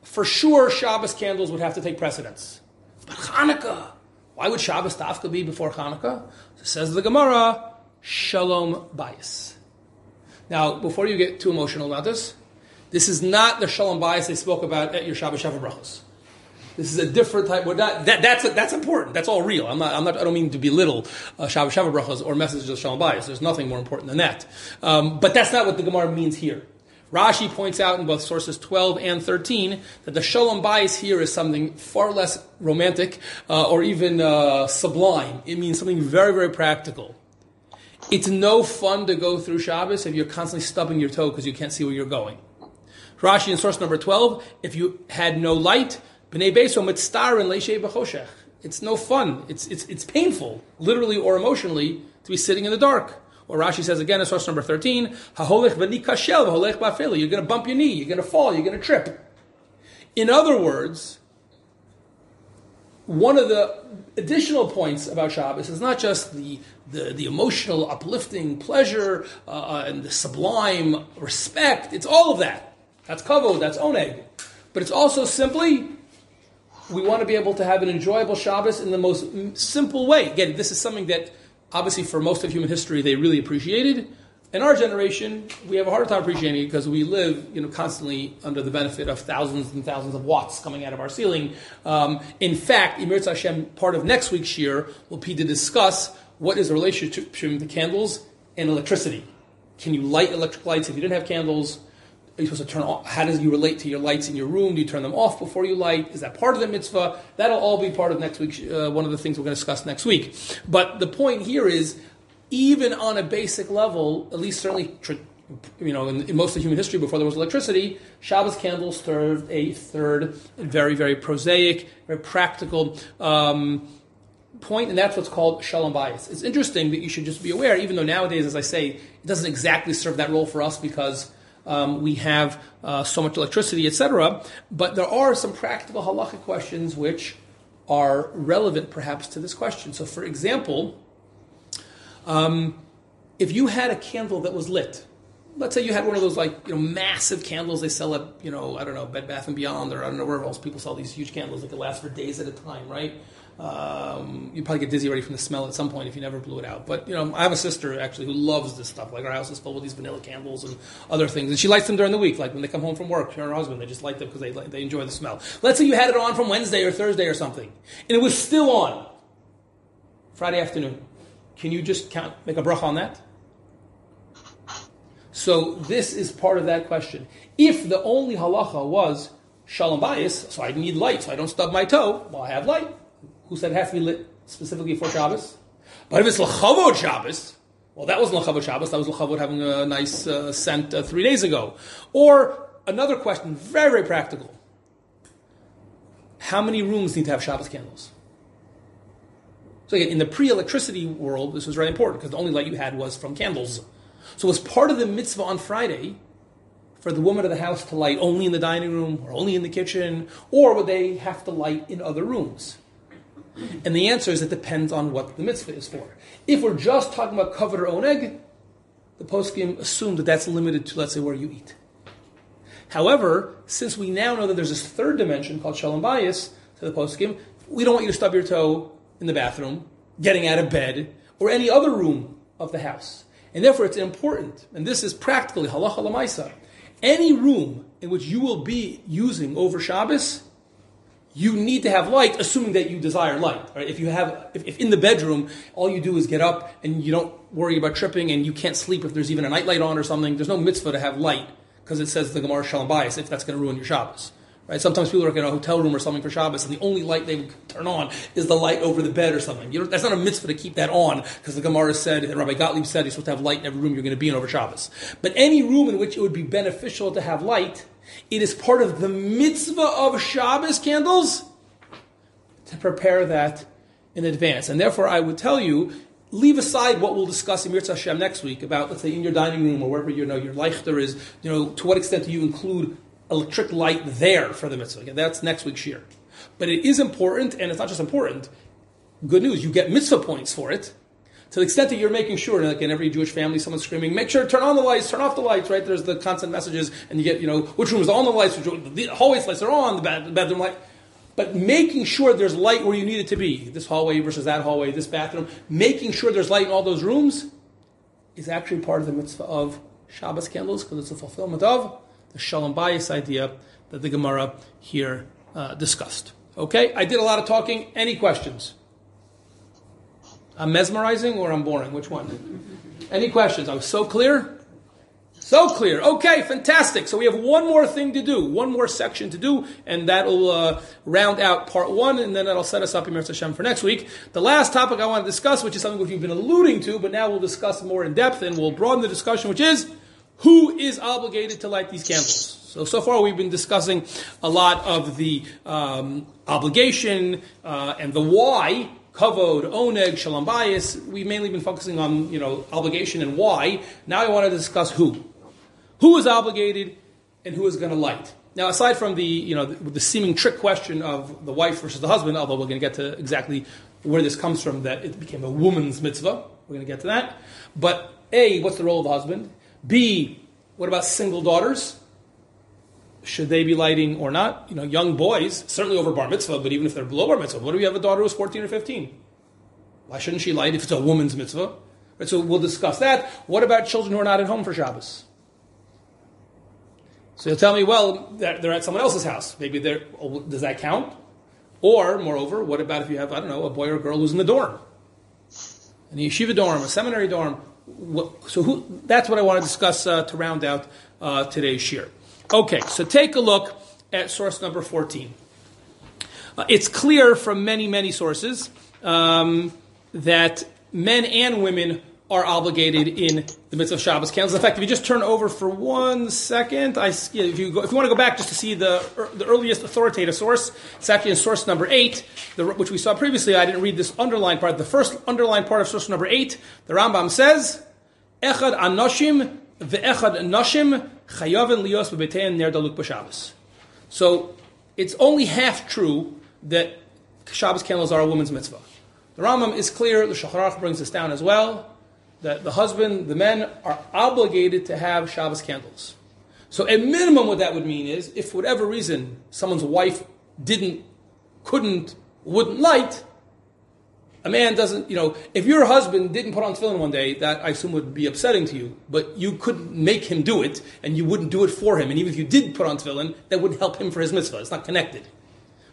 A: for sure Shabbos candles would have to take precedence. But Hanukkah, why would Shabbos dafka be before Hanukkah? says the Gemara, Shalom Bayis. Now, before you get too emotional about this, this is not the Shalom Bayis they spoke about at your Shabbos Sheva Brachos. This is a different type. We're not, that, that's that's important. That's all real. I'm not. I'm not. I don't mean to belittle uh, Shabbos Sheva Brachos or messages of Shalom Bayis. There's nothing more important than that. Um, but that's not what the Gemara means here. Rashi points out in both sources 12 and 13 that the shalom bayis here is something far less romantic uh, or even uh, sublime. It means something very, very practical. It's no fun to go through Shabbos if you're constantly stubbing your toe because you can't see where you're going. Rashi in source number 12, if you had no light, b'nei beso mitztarin leishei b'choshech. It's no fun. It's, it's, it's painful, literally or emotionally, to be sitting in the dark. Or Rashi says again in source number 13, Haholech v'nikashel v'holech ba'feli. You're going to bump your knee, you're going to fall, you're going to trip. In other words, one of the additional points about Shabbos is not just the, the, the emotional, uplifting pleasure uh, uh and the sublime respect. It's all of that. That's kavod, that's oneg. But it's also simply we want to be able to have an enjoyable Shabbos in the most simple way. Again, this is something that obviously for most of human history they really appreciated. In our generation, we have a harder time appreciating it because we live, you know, constantly under the benefit of thousands and thousands of watts coming out of our ceiling. Um, in fact, Emir Hashem, part of next week's year will be to discuss what is the relationship between the candles and electricity. Can you light electric lights if you didn't have candles? Are you supposed to turn off? How does you relate to your lights in your room? Do you turn them off before you light? Is that part of the mitzvah? That'll all be part of next week. Uh, one of the things we're going to discuss next week. But the point here is, even on a basic level, at least certainly, you know, in, in most of human history before there was electricity, Shabbos candles served a third, very, very prosaic, very practical. Um, point, and that's what's called shalom bayis. It's interesting that you should just be aware, even though nowadays, as I say, it doesn't exactly serve that role for us because um, we have uh, so much electricity, etc. But there are some practical halachic questions which are relevant perhaps to this question. So, for example, um, if you had a candle that was lit, let's say you had one of those like you know massive candles they sell at you know I don't know Bed Bath and Beyond or I don't know where else people sell these huge candles that can last for days at a time, right? Um, you probably get dizzy already from the smell at some point if you never blew it out. But you know, I have a sister actually who loves this stuff. Like our house is full with these vanilla candles and other things, and she lights them during the week. Like when they come home from work, her and her husband they just light them because they they enjoy the smell. Let's say you had it on from Wednesday or Thursday or something, and it was still on Friday afternoon. Can you just count make a bracha on that? So this is part of that question. If the only halacha was shalom bayis, so I need light, so I don't stub my toe, well, I have light. Who said it has to be lit specifically for Shabbos? But if it's Lachavod Shabbos, well, that wasn't Lachavod Shabbos, that was Lachavod having a nice uh, scent uh, three days ago. Or another question, very, very practical. How many rooms need to have Shabbos candles? So again, in the pre-electricity world, this was very important because the only light you had was from candles. So was part of the mitzvah on Friday, for the woman of the house to light only in the dining room or only in the kitchen, or would they have to light in other rooms? And the answer is it depends on what the mitzvah is for. If we're just talking about kavod or oneg, the poskim assume that that's limited to, let's say, where you eat. However, since we now know that there's this third dimension called shalom bayis to the poskim, we don't want you to stub your toe in the bathroom, getting out of bed, or any other room of the house. And therefore, it's important, and this is practically halacha lamaisa. Any room in which you will be using over Shabbos you need to have light, assuming that you desire light. Right? If you have, if, if, in the bedroom all you do is get up and you don't worry about tripping and you can't sleep if there's even a nightlight on or something, there's no mitzvah to have light because it says the Gemara Shalom Bayis if that's going to ruin your Shabbos. Right? Sometimes people are in a hotel room or something for Shabbos, and the only light they would turn on is the light over the bed or something. You know, that's not a mitzvah to keep that on because the Gemara said, and Rabbi Gottlieb said, you're supposed to have light in every room you're going to be in over Shabbos. But any room in which it would be beneficial to have light, it is part of the mitzvah of Shabbos candles to prepare that in advance. And therefore, I would tell you, leave aside what we'll discuss in Mirz Hashem next week about, let's say, in your dining room or wherever you know your leichter is. You know, to what extent do you include electric light there for the mitzvah? Again, that's next week's shiur. But it is important, and it's not just important. Good news, you get mitzvah points for it. To the extent that you're making sure, like in every Jewish family, someone's screaming, make sure turn on the lights, turn off the lights, right? There's the constant messages, and you get, you know, which room is on the lights, which the hallway lights are on, the bedroom light. But making sure there's light where you need it to be, this hallway versus that hallway, this bathroom, making sure there's light in all those rooms is actually part of the mitzvah of Shabbos candles because it's a fulfillment of the Shalom Bayis idea that the Gemara here uh, discussed. Okay, I did a lot of talking. Any questions? I'm mesmerizing or I'm boring? Which one? Any questions? I was so clear. So clear. Okay, fantastic. So we have one more thing to do, one more section to do, and that'll uh, round out part one, and then that'll set us up in Hashem for next week. The last topic I want to discuss, which is something which we've been alluding to, but now we'll discuss more in depth, and we'll broaden the discussion, which is who is obligated to light these candles. So, so far we've been discussing a lot of the um, obligation uh, and the why kavod, oneg, shalom bayis. We've mainly been focusing on you know obligation and why. Now I want to discuss who who is obligated and who is going to light. Now, aside from the you know the, the, seeming trick question of the wife versus the husband, although we're going to get to exactly where this comes from, that it became a woman's mitzvah. We're going to get to that. But a, what's the role of the husband? B, what about single daughters? Should they be lighting or not? You know, young boys certainly over bar mitzvah, but even if they're below bar mitzvah, what if you have a daughter who's fourteen or fifteen? Why shouldn't she light if it's a woman's mitzvah? Right, so we'll discuss that. What about children who are not at home for Shabbos? So you'll tell me, well, they're at someone else's house. Maybe they're, does that count? Or, moreover, what about if you have, I don't know, a boy or girl who's in the dorm? An yeshiva dorm, a seminary dorm. So who, that's what I want to discuss uh, to round out uh, today's shiur. Okay, so take a look at source number 14. Uh, it's clear from many, many sources um, that men and women are obligated in the midst of Shabbos candles. In fact, if you just turn over for one second, I, if, you go, if you want to go back just to see the, the earliest authoritative source, it's actually in source number eight, the, which we saw previously. I didn't read this underlined part. The first underlined part of source number eight, the Rambam says, Echad anoshim ve'echad noshim chayavin lios bebetein ner daluk b'Shabbos. So it's only half true that Shabbos candles are a woman's mitzvah. The Rambam is clear. The Shulchan Aruch brings this down as well that the husband, the men, are obligated to have Shabbos candles. So, at minimum, what that would mean is, if for whatever reason someone's wife didn't, couldn't, wouldn't light, a man doesn't, you know, if your husband didn't put on tefillin one day, that I assume would be upsetting to you, but you couldn't make him do it, and you wouldn't do it for him, and even if you did put on tefillin, that wouldn't help him for his mitzvah. It's not connected.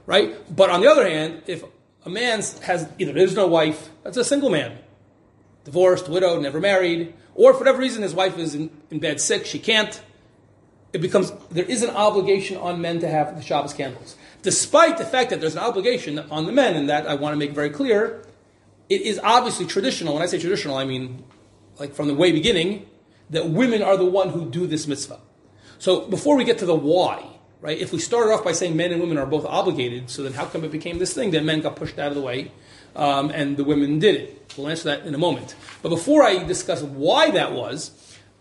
A: Right? But on the other hand, if a man has either there's no wife, that's a single man, divorced, widowed, never married, or for whatever reason his wife is in, in bed sick, she can't, it becomes, there is an obligation on men to have the Shabbos candles. Despite the fact that there's an obligation on the men, and that I want to make very clear, it is obviously traditional. When I say traditional, I mean like from the way beginning, that women are the one who do this mitzvah. So before we get to the why, right? If we started off by saying men and women are both obligated, so then how come it became this thing? that men got pushed out of the way, um, and the women did it. We'll answer that in a moment. But before I discuss why that was,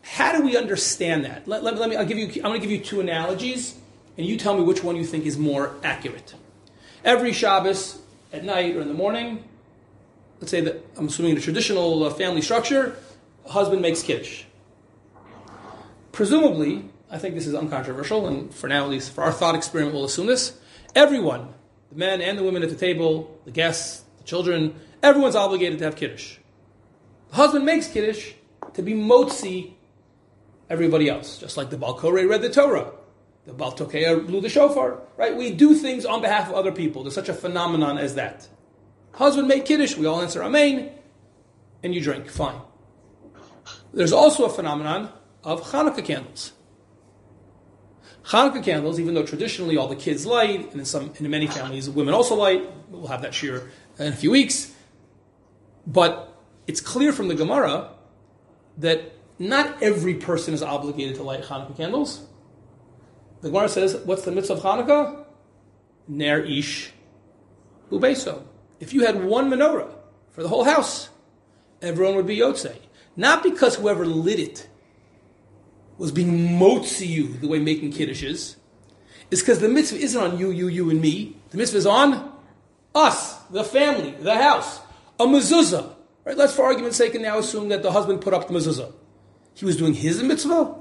A: how do we understand that? Let, let, let me. I'll give you. I'm going to give you two analogies, and you tell me which one you think is more accurate. Every Shabbos at night or in the morning, let's say that I'm assuming the traditional uh, family structure, husband makes kiddush. Presumably, I think this is uncontroversial, and for now, at least for our thought experiment, we'll assume this. Everyone, the men and the women at the table, the guests, children, everyone's obligated to have kiddush. The husband makes kiddush to be motzi everybody else, just like the Baal Korei read the Torah, the Baal Tokea blew the shofar, right? We do things on behalf of other people. There's such a phenomenon as that. Husband made kiddush, we all answer amen, and you drink, fine. There's also a phenomenon of Hanukkah candles. Hanukkah candles, even though traditionally all the kids light, and in some, in many families, women also light. We'll have that shiur in a few weeks. But it's clear from the Gemara that not every person is obligated to light Hanukkah candles. The Gemara says, "What's the mitzvah of Hanukkah? Ner ish ubeso." If you had one menorah for the whole house, everyone would be yotzei. Not because whoever lit it was being motzi you the way making kiddush is. It's because the mitzvah isn't on you, you, you, and me. The mitzvah is on us, the family, the house. A mezuzah. Right? Let's, for argument's sake, now assume that the husband put up the mezuzah. He was doing his mitzvah?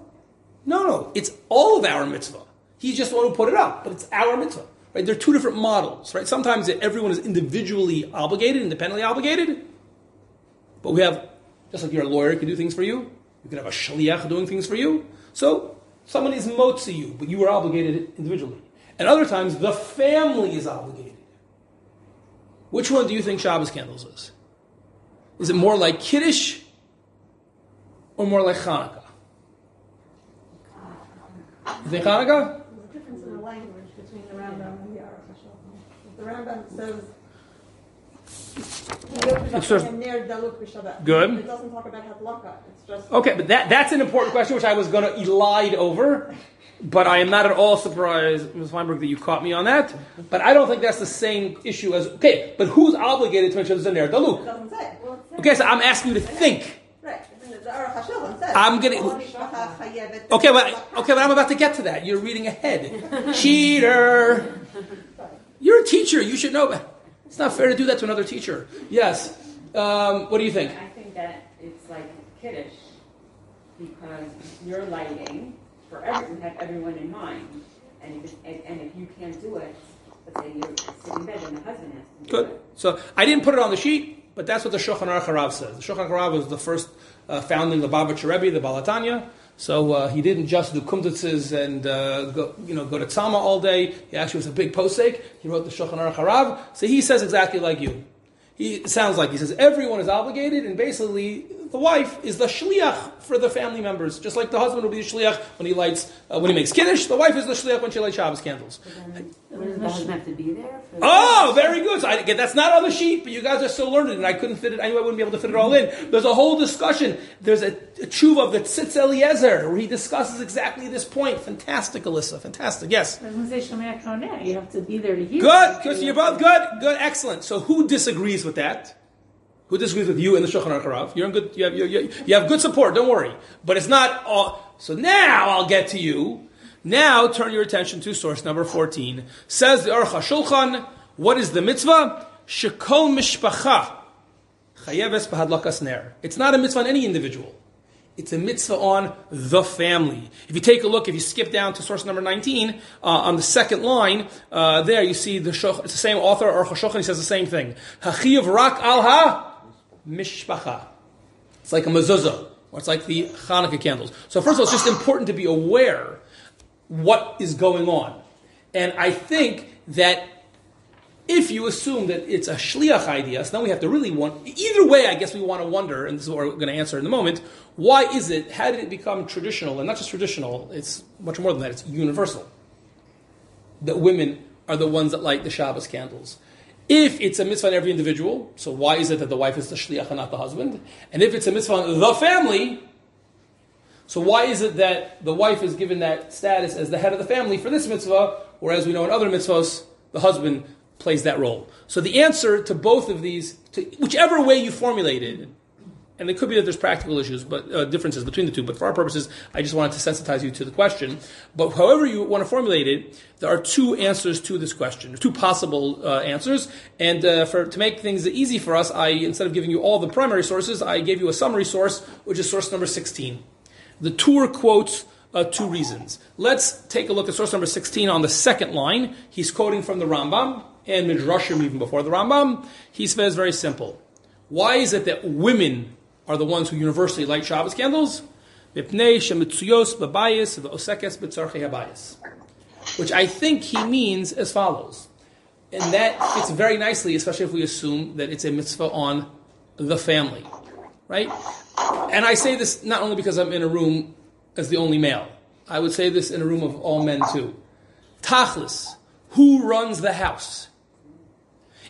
A: No, no. It's all of our mitzvah. He's just the one who put it up, but it's our mitzvah. Right? There are two different models, right? Sometimes everyone is individually obligated, independently obligated. But we have, just like you're a lawyer, can do things for you. You can have a shaliach doing things for you. So someone is motzi you, but you are obligated individually. And other times, the family is obligated. Which one do you think Shabbos candles is? Is it more like Kiddush or more like Hanukkah? You think Hanukkah?
B: There's a difference in the language between the Rambam and the Aruch The Rambam says
A: It's just- Good.
B: It doesn't talk about hadlaka. It's just
A: Okay, but that, that's an important question which I was going to elide over. But I am not at all surprised, Ms. Weinberg, that you caught me on that. But I don't think that's the same issue as. Okay, but who's obligated to make sure there's a Ner
B: it
A: Daluk? Okay, so I'm asking you to think.
B: Right. The Aruch HaShulchan says.
A: I'm gonna-
B: "Kol mishpacha
A: Okay, but okay, but I'm about to get to that. You're reading ahead. Cheater. You're a teacher. You should know. It's not fair to do that to another teacher. Yes. Um, what do you think?
C: I think that it's like kiddush because you're lighting for everyone, have everyone in mind. And if, and, and if you can't do it, let's say you're sitting in bed and the husband has to do
A: Good.
C: it.
A: So I didn't put it on the sheet, but that's what the Shulchan Aruch Harav says. The Shulchan Aruch Harav was the first uh, founding the Baba Rebbe, the Baal HaTanya. So uh, he didn't just do kumzitzes and uh, go, you know, go to tzama all day. He actually was a big posek. He wrote the Shulchan Aruch Harav. So he says exactly like you. He it sounds like he says everyone is obligated, and basically the wife is the shliach for the family members, just like the husband will be the shliach when he lights uh, when he makes kiddush. The wife is the shliach when she lights Shabbos candles.
D: Doesn't have to be there?
A: Oh, very good. So I, again, that's not on the sheet, but you guys are so learned, and I couldn't fit it. I knew I wouldn't be able to fit it all in. There's a whole discussion. There's a, a tshuva of the Tzitz Eliezer where he discusses exactly this point. Fantastic, Alyssa. Fantastic. Yes.
D: Doesn't say Shomea K'oneh. You have to be there to hear.
A: Good. So you're both good. Good. Excellent. So who disagrees with that? Who disagrees with you in the Shulchan Aruch? You're in good. You have, you, you, have good support. Don't worry. But it's not all. So now I'll get to you. Now turn your attention to source number 14. Says the Aruch HaShulchan, what is the mitzvah? Shekol mishpacha chayeves b'hadlakas ner. It's not a mitzvah on any individual. It's a mitzvah on the family. If you take a look, if you skip down to source number 19, uh, on the second line, uh, there you see the, it's the same author, or Shochan, he says the same thing. Hachiv rak al ha mishpacha. It's like a mezuzah, or it's like the Hanukkah candles. So first of all, it's just important to be aware what is going on. And I think that if you assume that it's a shliach idea, so then we have to really want, either way, I guess we want to wonder, and this is what we're going to answer in a moment, why is it, how did it become traditional, and not just traditional, it's much more than that, it's universal, that women are the ones that light the Shabbos candles. If it's a mitzvah on every individual, so why is it that the wife is the shliach and not the husband? And if it's a mitzvah on the family, so why is it that the wife is given that status as the head of the family for this mitzvah, whereas we know in other mitzvahs, the husband plays that role. So the answer to both of these, to whichever way you formulate it, and it could be that there's practical issues, but uh, differences between the two. But for our purposes, I just wanted to sensitize you to the question. But however you want to formulate it, there are two answers to this question, two possible uh, answers. And uh, for to make things easy for us, I instead of giving you all the primary sources, I gave you a summary source, which is source number 16. The Tur quotes uh, two reasons. Let's take a look at source number 16 on the second line. He's quoting from the Rambam and Midrashim even before the Rambam. He says very simple. Why is it that women are the ones who universally light Shabbos candles? Which I think he means as follows. And that fits very nicely, especially if we assume that it's a mitzvah on the family. Right? And I say this not only because I'm in a room as the only male. I would say this in a room of all men too. Tachlis, who runs the house?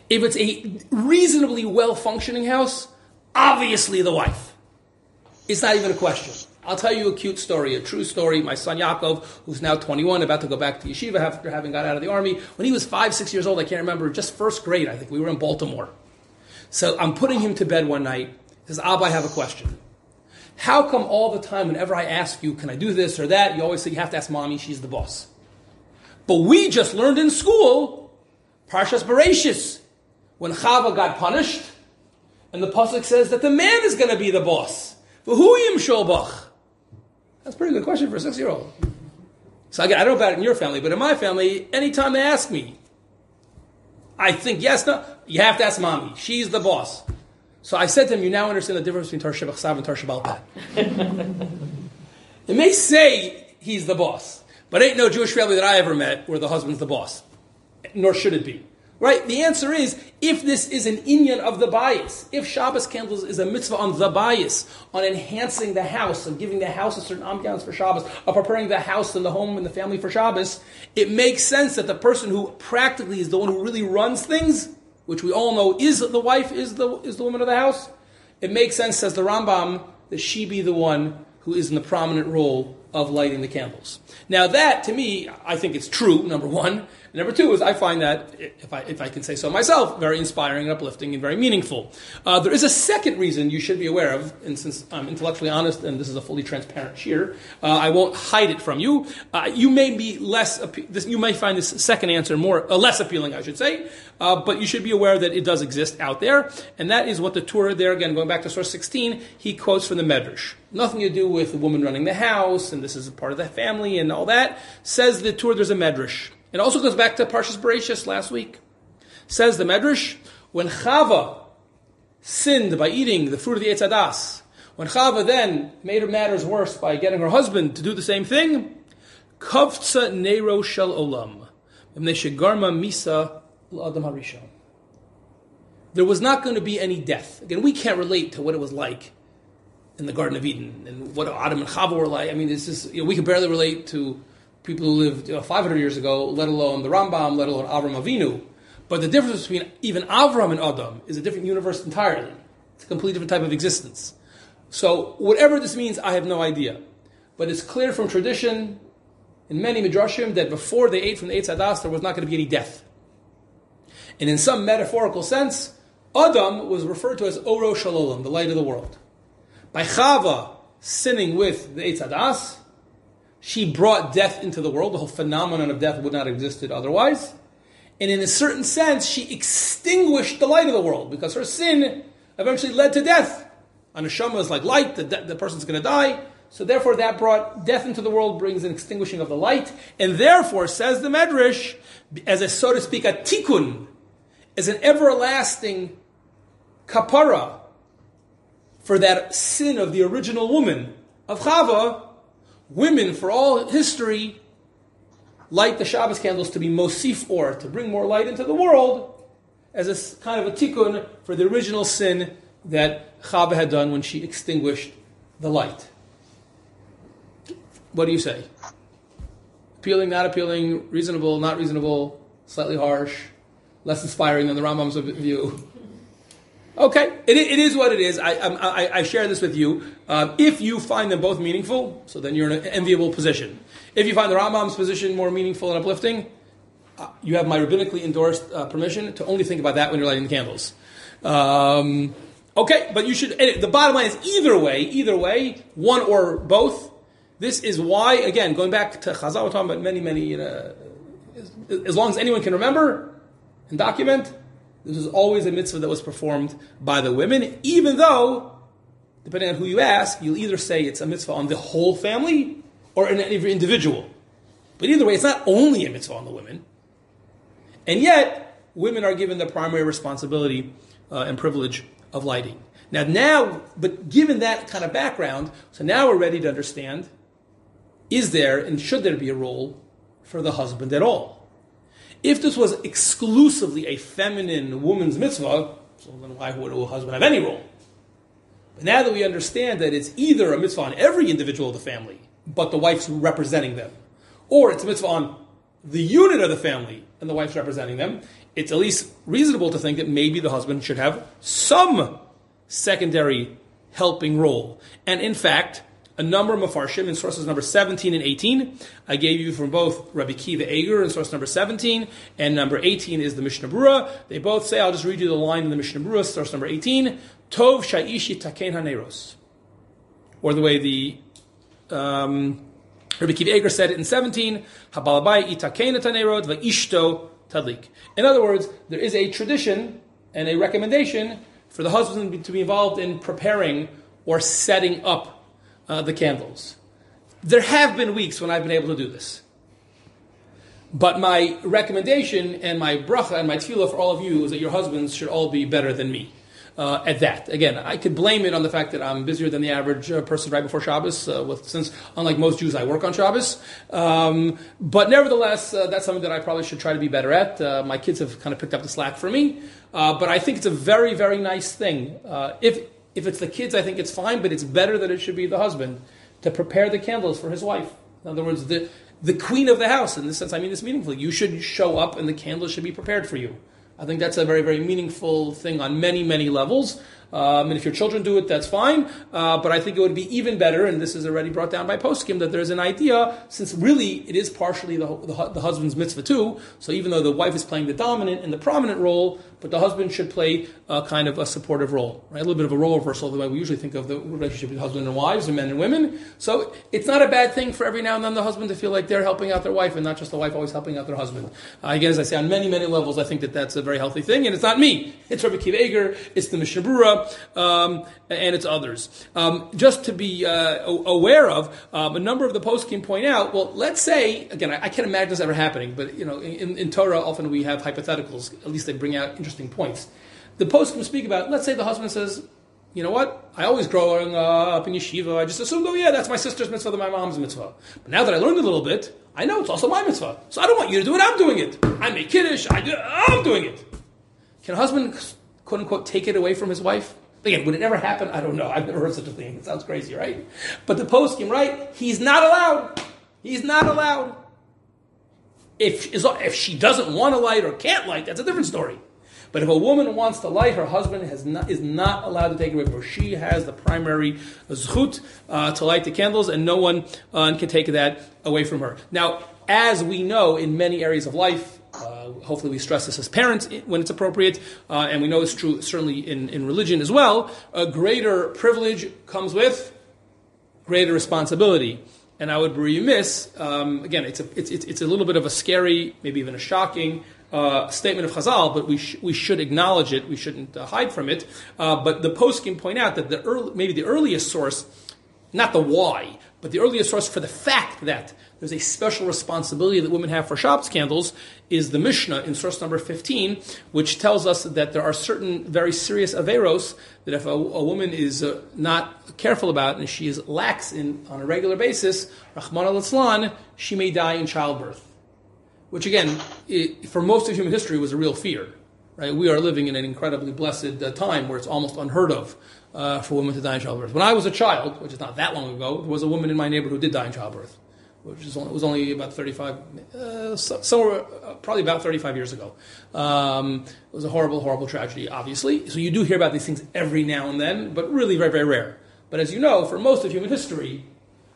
A: If it's a reasonably well functioning house, obviously the wife. It's not even a question. I'll tell you a cute story, a true story. My son Yaakov, who's now 21, about to go back to yeshiva after having got out of the army, when he was five, six years old, I can't remember, just first grade, I think, we were in Baltimore. So I'm putting him to bed one night. He says, Abba, I have a question. How come all the time, whenever I ask you, can I do this or that, you always say you have to ask mommy, she's the boss. But we just learned in school, Parshas Bereshis, when Chava got punished, and the pasuk says that the man is going to be the boss. That's a pretty good question for a six-year-old. So I don't know about it in your family, but in my family, anytime they ask me, I think yes, no, you have to ask mommy. She's the boss. So I said to him, you now understand the difference between Torah Shebichsav and Torah Shebaal Peh. it may say he's the boss, but ain't no Jewish family that I ever met where the husband's the boss. Nor should it be. Right? The answer is, if this is an inyan of the bayis, if Shabbos candles is a mitzvah on the bayis, on enhancing the house, and giving the house a certain ambiance for Shabbos, of preparing the house and the home and the family for Shabbos, it makes sense that the person who practically is the one who really runs things, which we all know is the wife, is the, is the woman of the house, it makes sense, says the Rambam, that she be the one who is in the prominent role of lighting the candles. Now that, to me, I think it's true, number one. Number two is I find that, if I, if I can say so myself, very inspiring and uplifting and very meaningful. Uh, there is a second reason you should be aware of, and since I'm intellectually honest and this is a fully transparent shiur, uh, I won't hide it from you. Uh, you may be less, this, you may find this second answer more, uh, less appealing, I should say, uh, but you should be aware that it does exist out there, and that is what the Torah there, again, going back to source 16, he quotes from the Medrash. Nothing to do with the woman running the house, and this is a part of the family and all that. Says the Torah, there's a Medrash. It also goes back to Parshas Bereshis last week. Says the Medrash, when Chava sinned by eating the fruit of the Eitz Hadas, when Chava then made her matters worse by getting her husband to do the same thing, Kavtza Nero Shel Olam, Shegarma Misa Adam Harishon. There was not going to be any death. Again, we can't relate to what it was like in the Garden of Eden and what Adam and Chava were like. I mean, this is you know, we can barely relate to people who lived you know, 500 years ago, let alone the Rambam, let alone Avram Avinu. But the difference between even Avram and Adam is a different universe entirely. It's a completely different type of existence. So, whatever this means, I have no idea. But it's clear from tradition in many midrashim that before they ate from the Eitz Hadas, there was not going to be any death. And in some metaphorical sense, Adam was referred to as Oro Shel Olam, the light of the world. By Chava sinning with the Eitz Hadas, she brought death into the world. The whole phenomenon of death would not have existed otherwise. And in a certain sense, she extinguished the light of the world because her sin eventually led to death. A neshama is like light, the, the person's going to die. So therefore, that brought death into the world, brings an extinguishing of the light, and therefore, says the Medrash, as a so to speak a tikkun, as an everlasting kapara for that sin of the original woman of Chava, women for all history light the Shabbos candles to be mosif or to bring more light into the world, as a kind of a tikkun for the original sin that Chava had done when she extinguished the light. What do you say? Appealing, not appealing, reasonable, not reasonable, slightly harsh, less inspiring than the Rambam's view. Okay, it, it is what it is. I, I, I share this with you. Uh, if you find them both meaningful, so then you're in an enviable position. If you find the Rambam's position more meaningful and uplifting, uh, you have my rabbinically endorsed uh, permission to only think about that when you're lighting the candles. Um, okay, but you should. The bottom line is either way, either way, one or both. This is why, again, going back to Chazal, we're talking about many, many. you as, as long as anyone can remember and document, this was always a mitzvah that was performed by the women, even though, depending on who you ask, you'll either say it's a mitzvah on the whole family or on every individual. But either way, it's not only a mitzvah on the women. And yet, women are given the primary responsibility uh, and privilege of lighting. Now, now, but given that kind of background, so now we're ready to understand is there and should there be a role for the husband at all? If this was exclusively a feminine woman's mitzvah, so then why would a husband have any role? But now that we understand that it's either a mitzvah on every individual of the family, but the wife's representing them, or it's a mitzvah on the unit of the family and the wife's representing them, it's at least reasonable to think that maybe the husband should have some secondary helping role. And in fact, a number of mefarshim in sources number 17 and 18. I gave you from both Rabbi Akiva Eiger in source number 17, and number 18 is the Mishnah Berurah. They both say, I'll just read you the line in the Mishnah Berurah, source number 18, Tov Shaishi Taken Haneros. Or the way the um, Rabbi Akiva Eiger said it in 17, Habalabai Itaken Tanerod Vaishto Tadlik. In other words, there is a tradition and a recommendation for the husband to be involved in preparing or setting up uh, the candles. There have been weeks when I've been able to do this. But my recommendation and my bracha and my tefillah for all of you is that your husbands should all be better than me. Uh, at that. Again, I could blame it on the fact that I'm busier than the average uh, person right before Shabbos, uh, with, since unlike most Jews, I work on Shabbos. Um, but nevertheless, uh, that's something that I probably should try to be better at. Uh, my kids have kind of picked up the slack for me. Uh, but I think it's a very, very nice thing. if if it's the kids, I think it's fine, but it's better that it should be the husband to prepare the candles for his wife. In other words, the, the queen of the house, in this sense, I mean this meaningfully. You should show up and the candles should be prepared for you. I think that's a very, very meaningful thing on many, many levels. Um, and if your children do it, that's fine. Uh, but I think it would be even better, and this is already brought down by Poskim, that there's an idea, since really it is partially the, the, the, husband's mitzvah too. So even though the wife is playing the dominant and the prominent role, but the husband should play a kind of a supportive role, right? A little bit of a role reversal, the way we usually think of the relationship between husband and wives, and men and women. So it's not a bad thing for every now and then the husband to feel like they're helping out their wife, and not just the wife always helping out their husband. Uh, again, as I say, on many, many levels, I think that that's a very healthy thing, and it's not me. It's Rabbi Akiva Eiger, it's the Mishnah Berurah, um, and it's others. Um, just to be uh, aware of, um, a number of the poskim point out, well, let's say, again, I, I can't imagine this ever happening, but, you know, in, in Torah, often we have hypotheticals, at least they bring out interesting points. The poskim speak about, let's say the husband says, you know what? I always growing up in yeshiva, I just assumed, oh yeah, that's my sister's mitzvah, my mom's mitzvah. But now that I learned a little bit, I know it's also my mitzvah. So I don't want you to do it, I'm doing it. I make kiddush, I do, I'm doing it. Can a husband, quote unquote, take it away from his wife? Again, would it ever happen? I don't know. I've never heard such a thing. It sounds crazy, right? But the post came right? He's not allowed. He's not allowed. If, if she doesn't want to light or can't light, that's a different story. But if a woman wants to light, her husband not, is not allowed to take it away from her. She has the primary zchut uh, to light the candles, and no one uh, can take that away from her. Now, as we know in many areas of life, uh, hopefully we stress this as parents when it's appropriate, uh, and we know it's true certainly in, in religion as well, a greater privilege comes with greater responsibility. And I would be remiss, um, again, it's a, it's, it's, it's, a little bit of a scary, maybe even a shocking uh, statement of Chazal, but we, sh- we should acknowledge it. We shouldn't uh, hide from it. Uh, but the poskim point out that the early, maybe the earliest source, not the why, but the earliest source for the fact that there's a special responsibility that women have for Shabbos candles is the Mishnah in source number 15, which tells us that there are certain very serious averos that if a, a woman is uh, not careful about and she is lax in, on a regular basis, Rahman al she may die in childbirth. Which again, it, for most of human history was a real fear. Right? We are living in an incredibly blessed uh, time where it's almost unheard of uh, for women to die in childbirth. When I was a child, which is not that long ago, there was a woman in my neighborhood who did die in childbirth which is only, was only about 35, uh, somewhere, uh, probably about 35 years ago. Um, it was a horrible, horrible tragedy, obviously. So you do hear about these things every now and then, but really very, very rare. But as you know, for most of human history,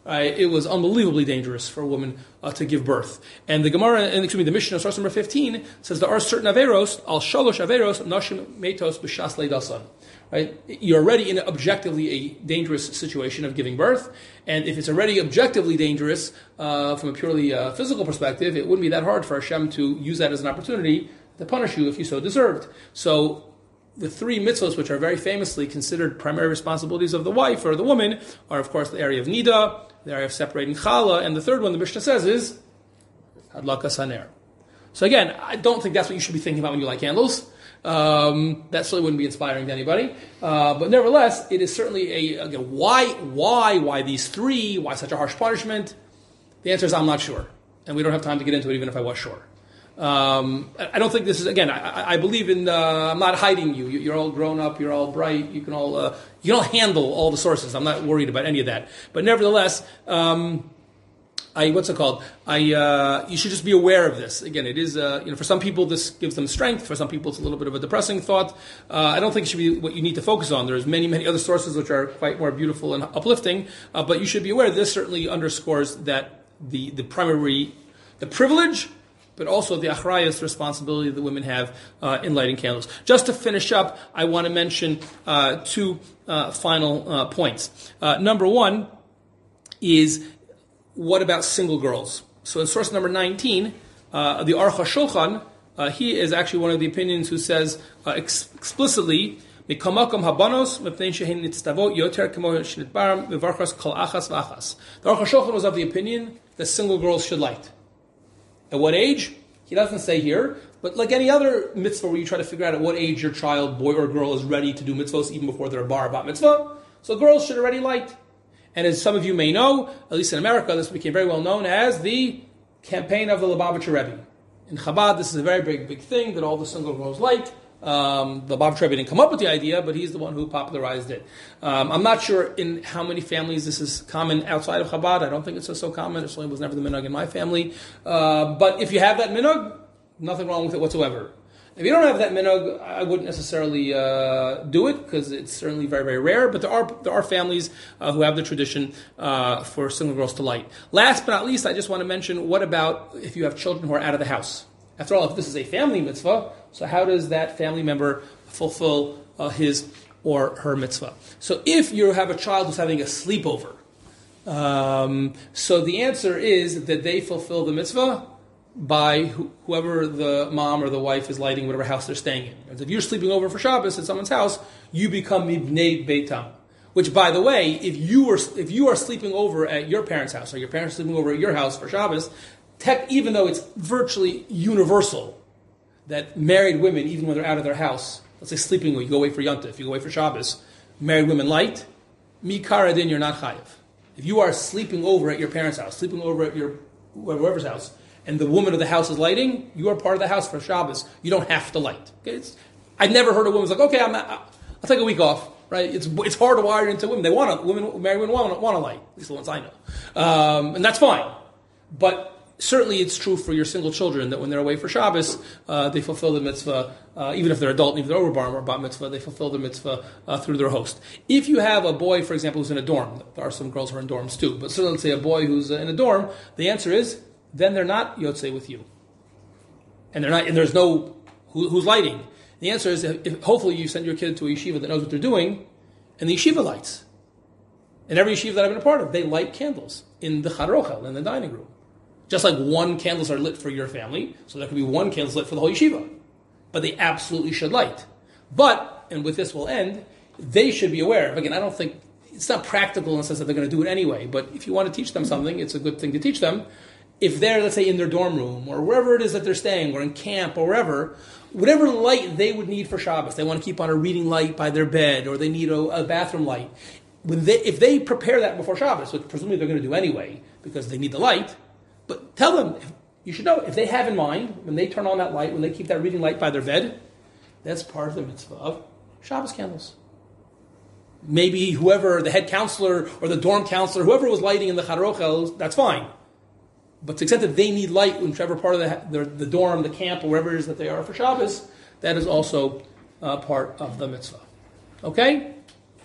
A: right, it was unbelievably dangerous for a woman uh, to give birth. And the Gemara, and excuse me, the Mishnah, source number 15, says there are certain averos, al shalosh averos, nashim metos b'shas leidasan right? You're already in objectively a dangerous situation of giving birth, and if it's already objectively dangerous uh, from a purely uh, physical perspective, it wouldn't be that hard for Hashem to use that as an opportunity to punish you if you so deserved. So. The three mitzvahs, which are very famously considered primary responsibilities of the wife or the woman, are of course the area of nida, the area of separating challah, and the third one the Mishnah says is hadlakas haner. So again, I don't think that's what you should be thinking about when you light candles. Um, that certainly wouldn't be inspiring to anybody. Uh, but nevertheless, it is certainly a again, why, why, why these three? Why such a harsh punishment? The answer is I'm not sure, and we don't have time to get into it, even if I was sure. Um, I don't think this is again. I, I believe in. Uh, I'm not hiding you. You're all grown up. You're all bright. You can all uh, you don't handle all the sources. I'm not worried about any of that. But nevertheless. Um, I what's it called? I uh, you should just be aware of this. Again, it is uh, you know for some people this gives them strength. For some people it's a little bit of a depressing thought. Uh, I don't think it should be what you need to focus on. There's many many other sources which are quite more beautiful and uplifting. Uh, but you should be aware this certainly underscores that the the primary the privilege. But also the achrayas responsibility that women have uh, in lighting candles. Just to finish up, I want to mention uh, two final points. number one is what about single girls? So in source number 19, uh, the Aruch HaShulchan, uh, he is actually one of the opinions who says uh, ex- explicitly, kol achas v'achas. The Aruch HaShulchan was of the opinion that single girls should light. At what age? He doesn't say here, but like any other mitzvah where you try to figure out at what age your child, boy or girl, is ready to do mitzvahs even before they're a bar about mitzvah, so girls should already light. And as some of you may know, at least in America, this became very well known as the campaign of the Lubavitcher Rebbe. In Chabad, this is a very big, big thing that all the single girls like. Um, the Lubavitcher Rebbe didn't come up with the idea, but he's the one who popularized it. Um, I'm not sure in how many families this is common outside of Chabad. I don't think it's so common. It certainly was never the minhag in my family. Uh, but if you have that minhag, nothing wrong with it whatsoever. If you don't have that minhag, I wouldn't necessarily uh, do it because it's certainly very, very rare. But there are there are families uh, who have the tradition uh, for single girls to light. Last but not least, I just want to mention: what about if you have children who are out of the house? After all, if this is a family mitzvah, so how does that family member fulfill uh, his or her mitzvah? So if you have a child who's having a sleepover, um, so the answer is that they fulfill the mitzvah by whoever the mom or the wife is lighting whatever house they're staying in. If you're sleeping over for Shabbos at someone's house, you become ibnei beitam. Which, by the way, if you are if you are sleeping over at your parents' house or your parents are sleeping over at your house for Shabbos, tech, even though it's virtually universal that married women, even when they're out of their house, let's say sleeping, you go away for Yontif, you go away for Shabbos, married women light, mikaradin, you're not chayiv. If you are sleeping over at your parents' house, sleeping over at your whoever's house, and the woman of the house is lighting, you are part of the house for Shabbos. You don't have to light. Okay? I've never heard a woman's like, okay, I'm, I'll take a week off. Right? It's it's hardwired into women. They want to women, married women want to light. At least the ones I know, um, and that's fine. But certainly, it's true for your single children that when they're away for Shabbos, uh, they fulfill the mitzvah. Uh, even if they're adult, even if they're over bar or bat mitzvah, they fulfill the mitzvah uh, through their host. If you have a boy, for example, who's in a dorm, there are some girls who are in dorms too. But certainly, let's say a boy who's uh, in a dorm, the answer is then they're not yotze with you, and they're not, and there's no who, who's lighting. The answer is, if, hopefully, you send your kid to a yeshiva that knows what they're doing, and the yeshiva lights. And every yeshiva that I've been a part of, they light candles in the chadar ochel, in the dining room. Just like one candles are lit for your family, so there could be one candle lit for the whole yeshiva. But they absolutely should light. But, and with this we'll end, they should be aware. Again, I don't think it's not practical in the sense that they're going to do it anyway, but if you want to teach them something, it's a good thing to teach them. If they're, let's say, in their dorm room or wherever it is that they're staying or in camp or wherever, whatever light they would need for Shabbos, they want to keep on a reading light by their bed or they need a, a bathroom light. They, if they prepare that before Shabbos, which presumably they're going to do anyway because they need the light, but tell them, you should know, if they have in mind, when they turn on that light, when they keep that reading light by their bed, that's part of the mitzvah of Shabbos candles maybe whoever, the head counselor or the dorm counselor, whoever was lighting in the Chadar Ochel, that's fine. But to the extent that they need light whichever part of the, the, the dorm, the camp, or wherever it is that they are for Shabbos, that is also uh, part of the mitzvah. Okay?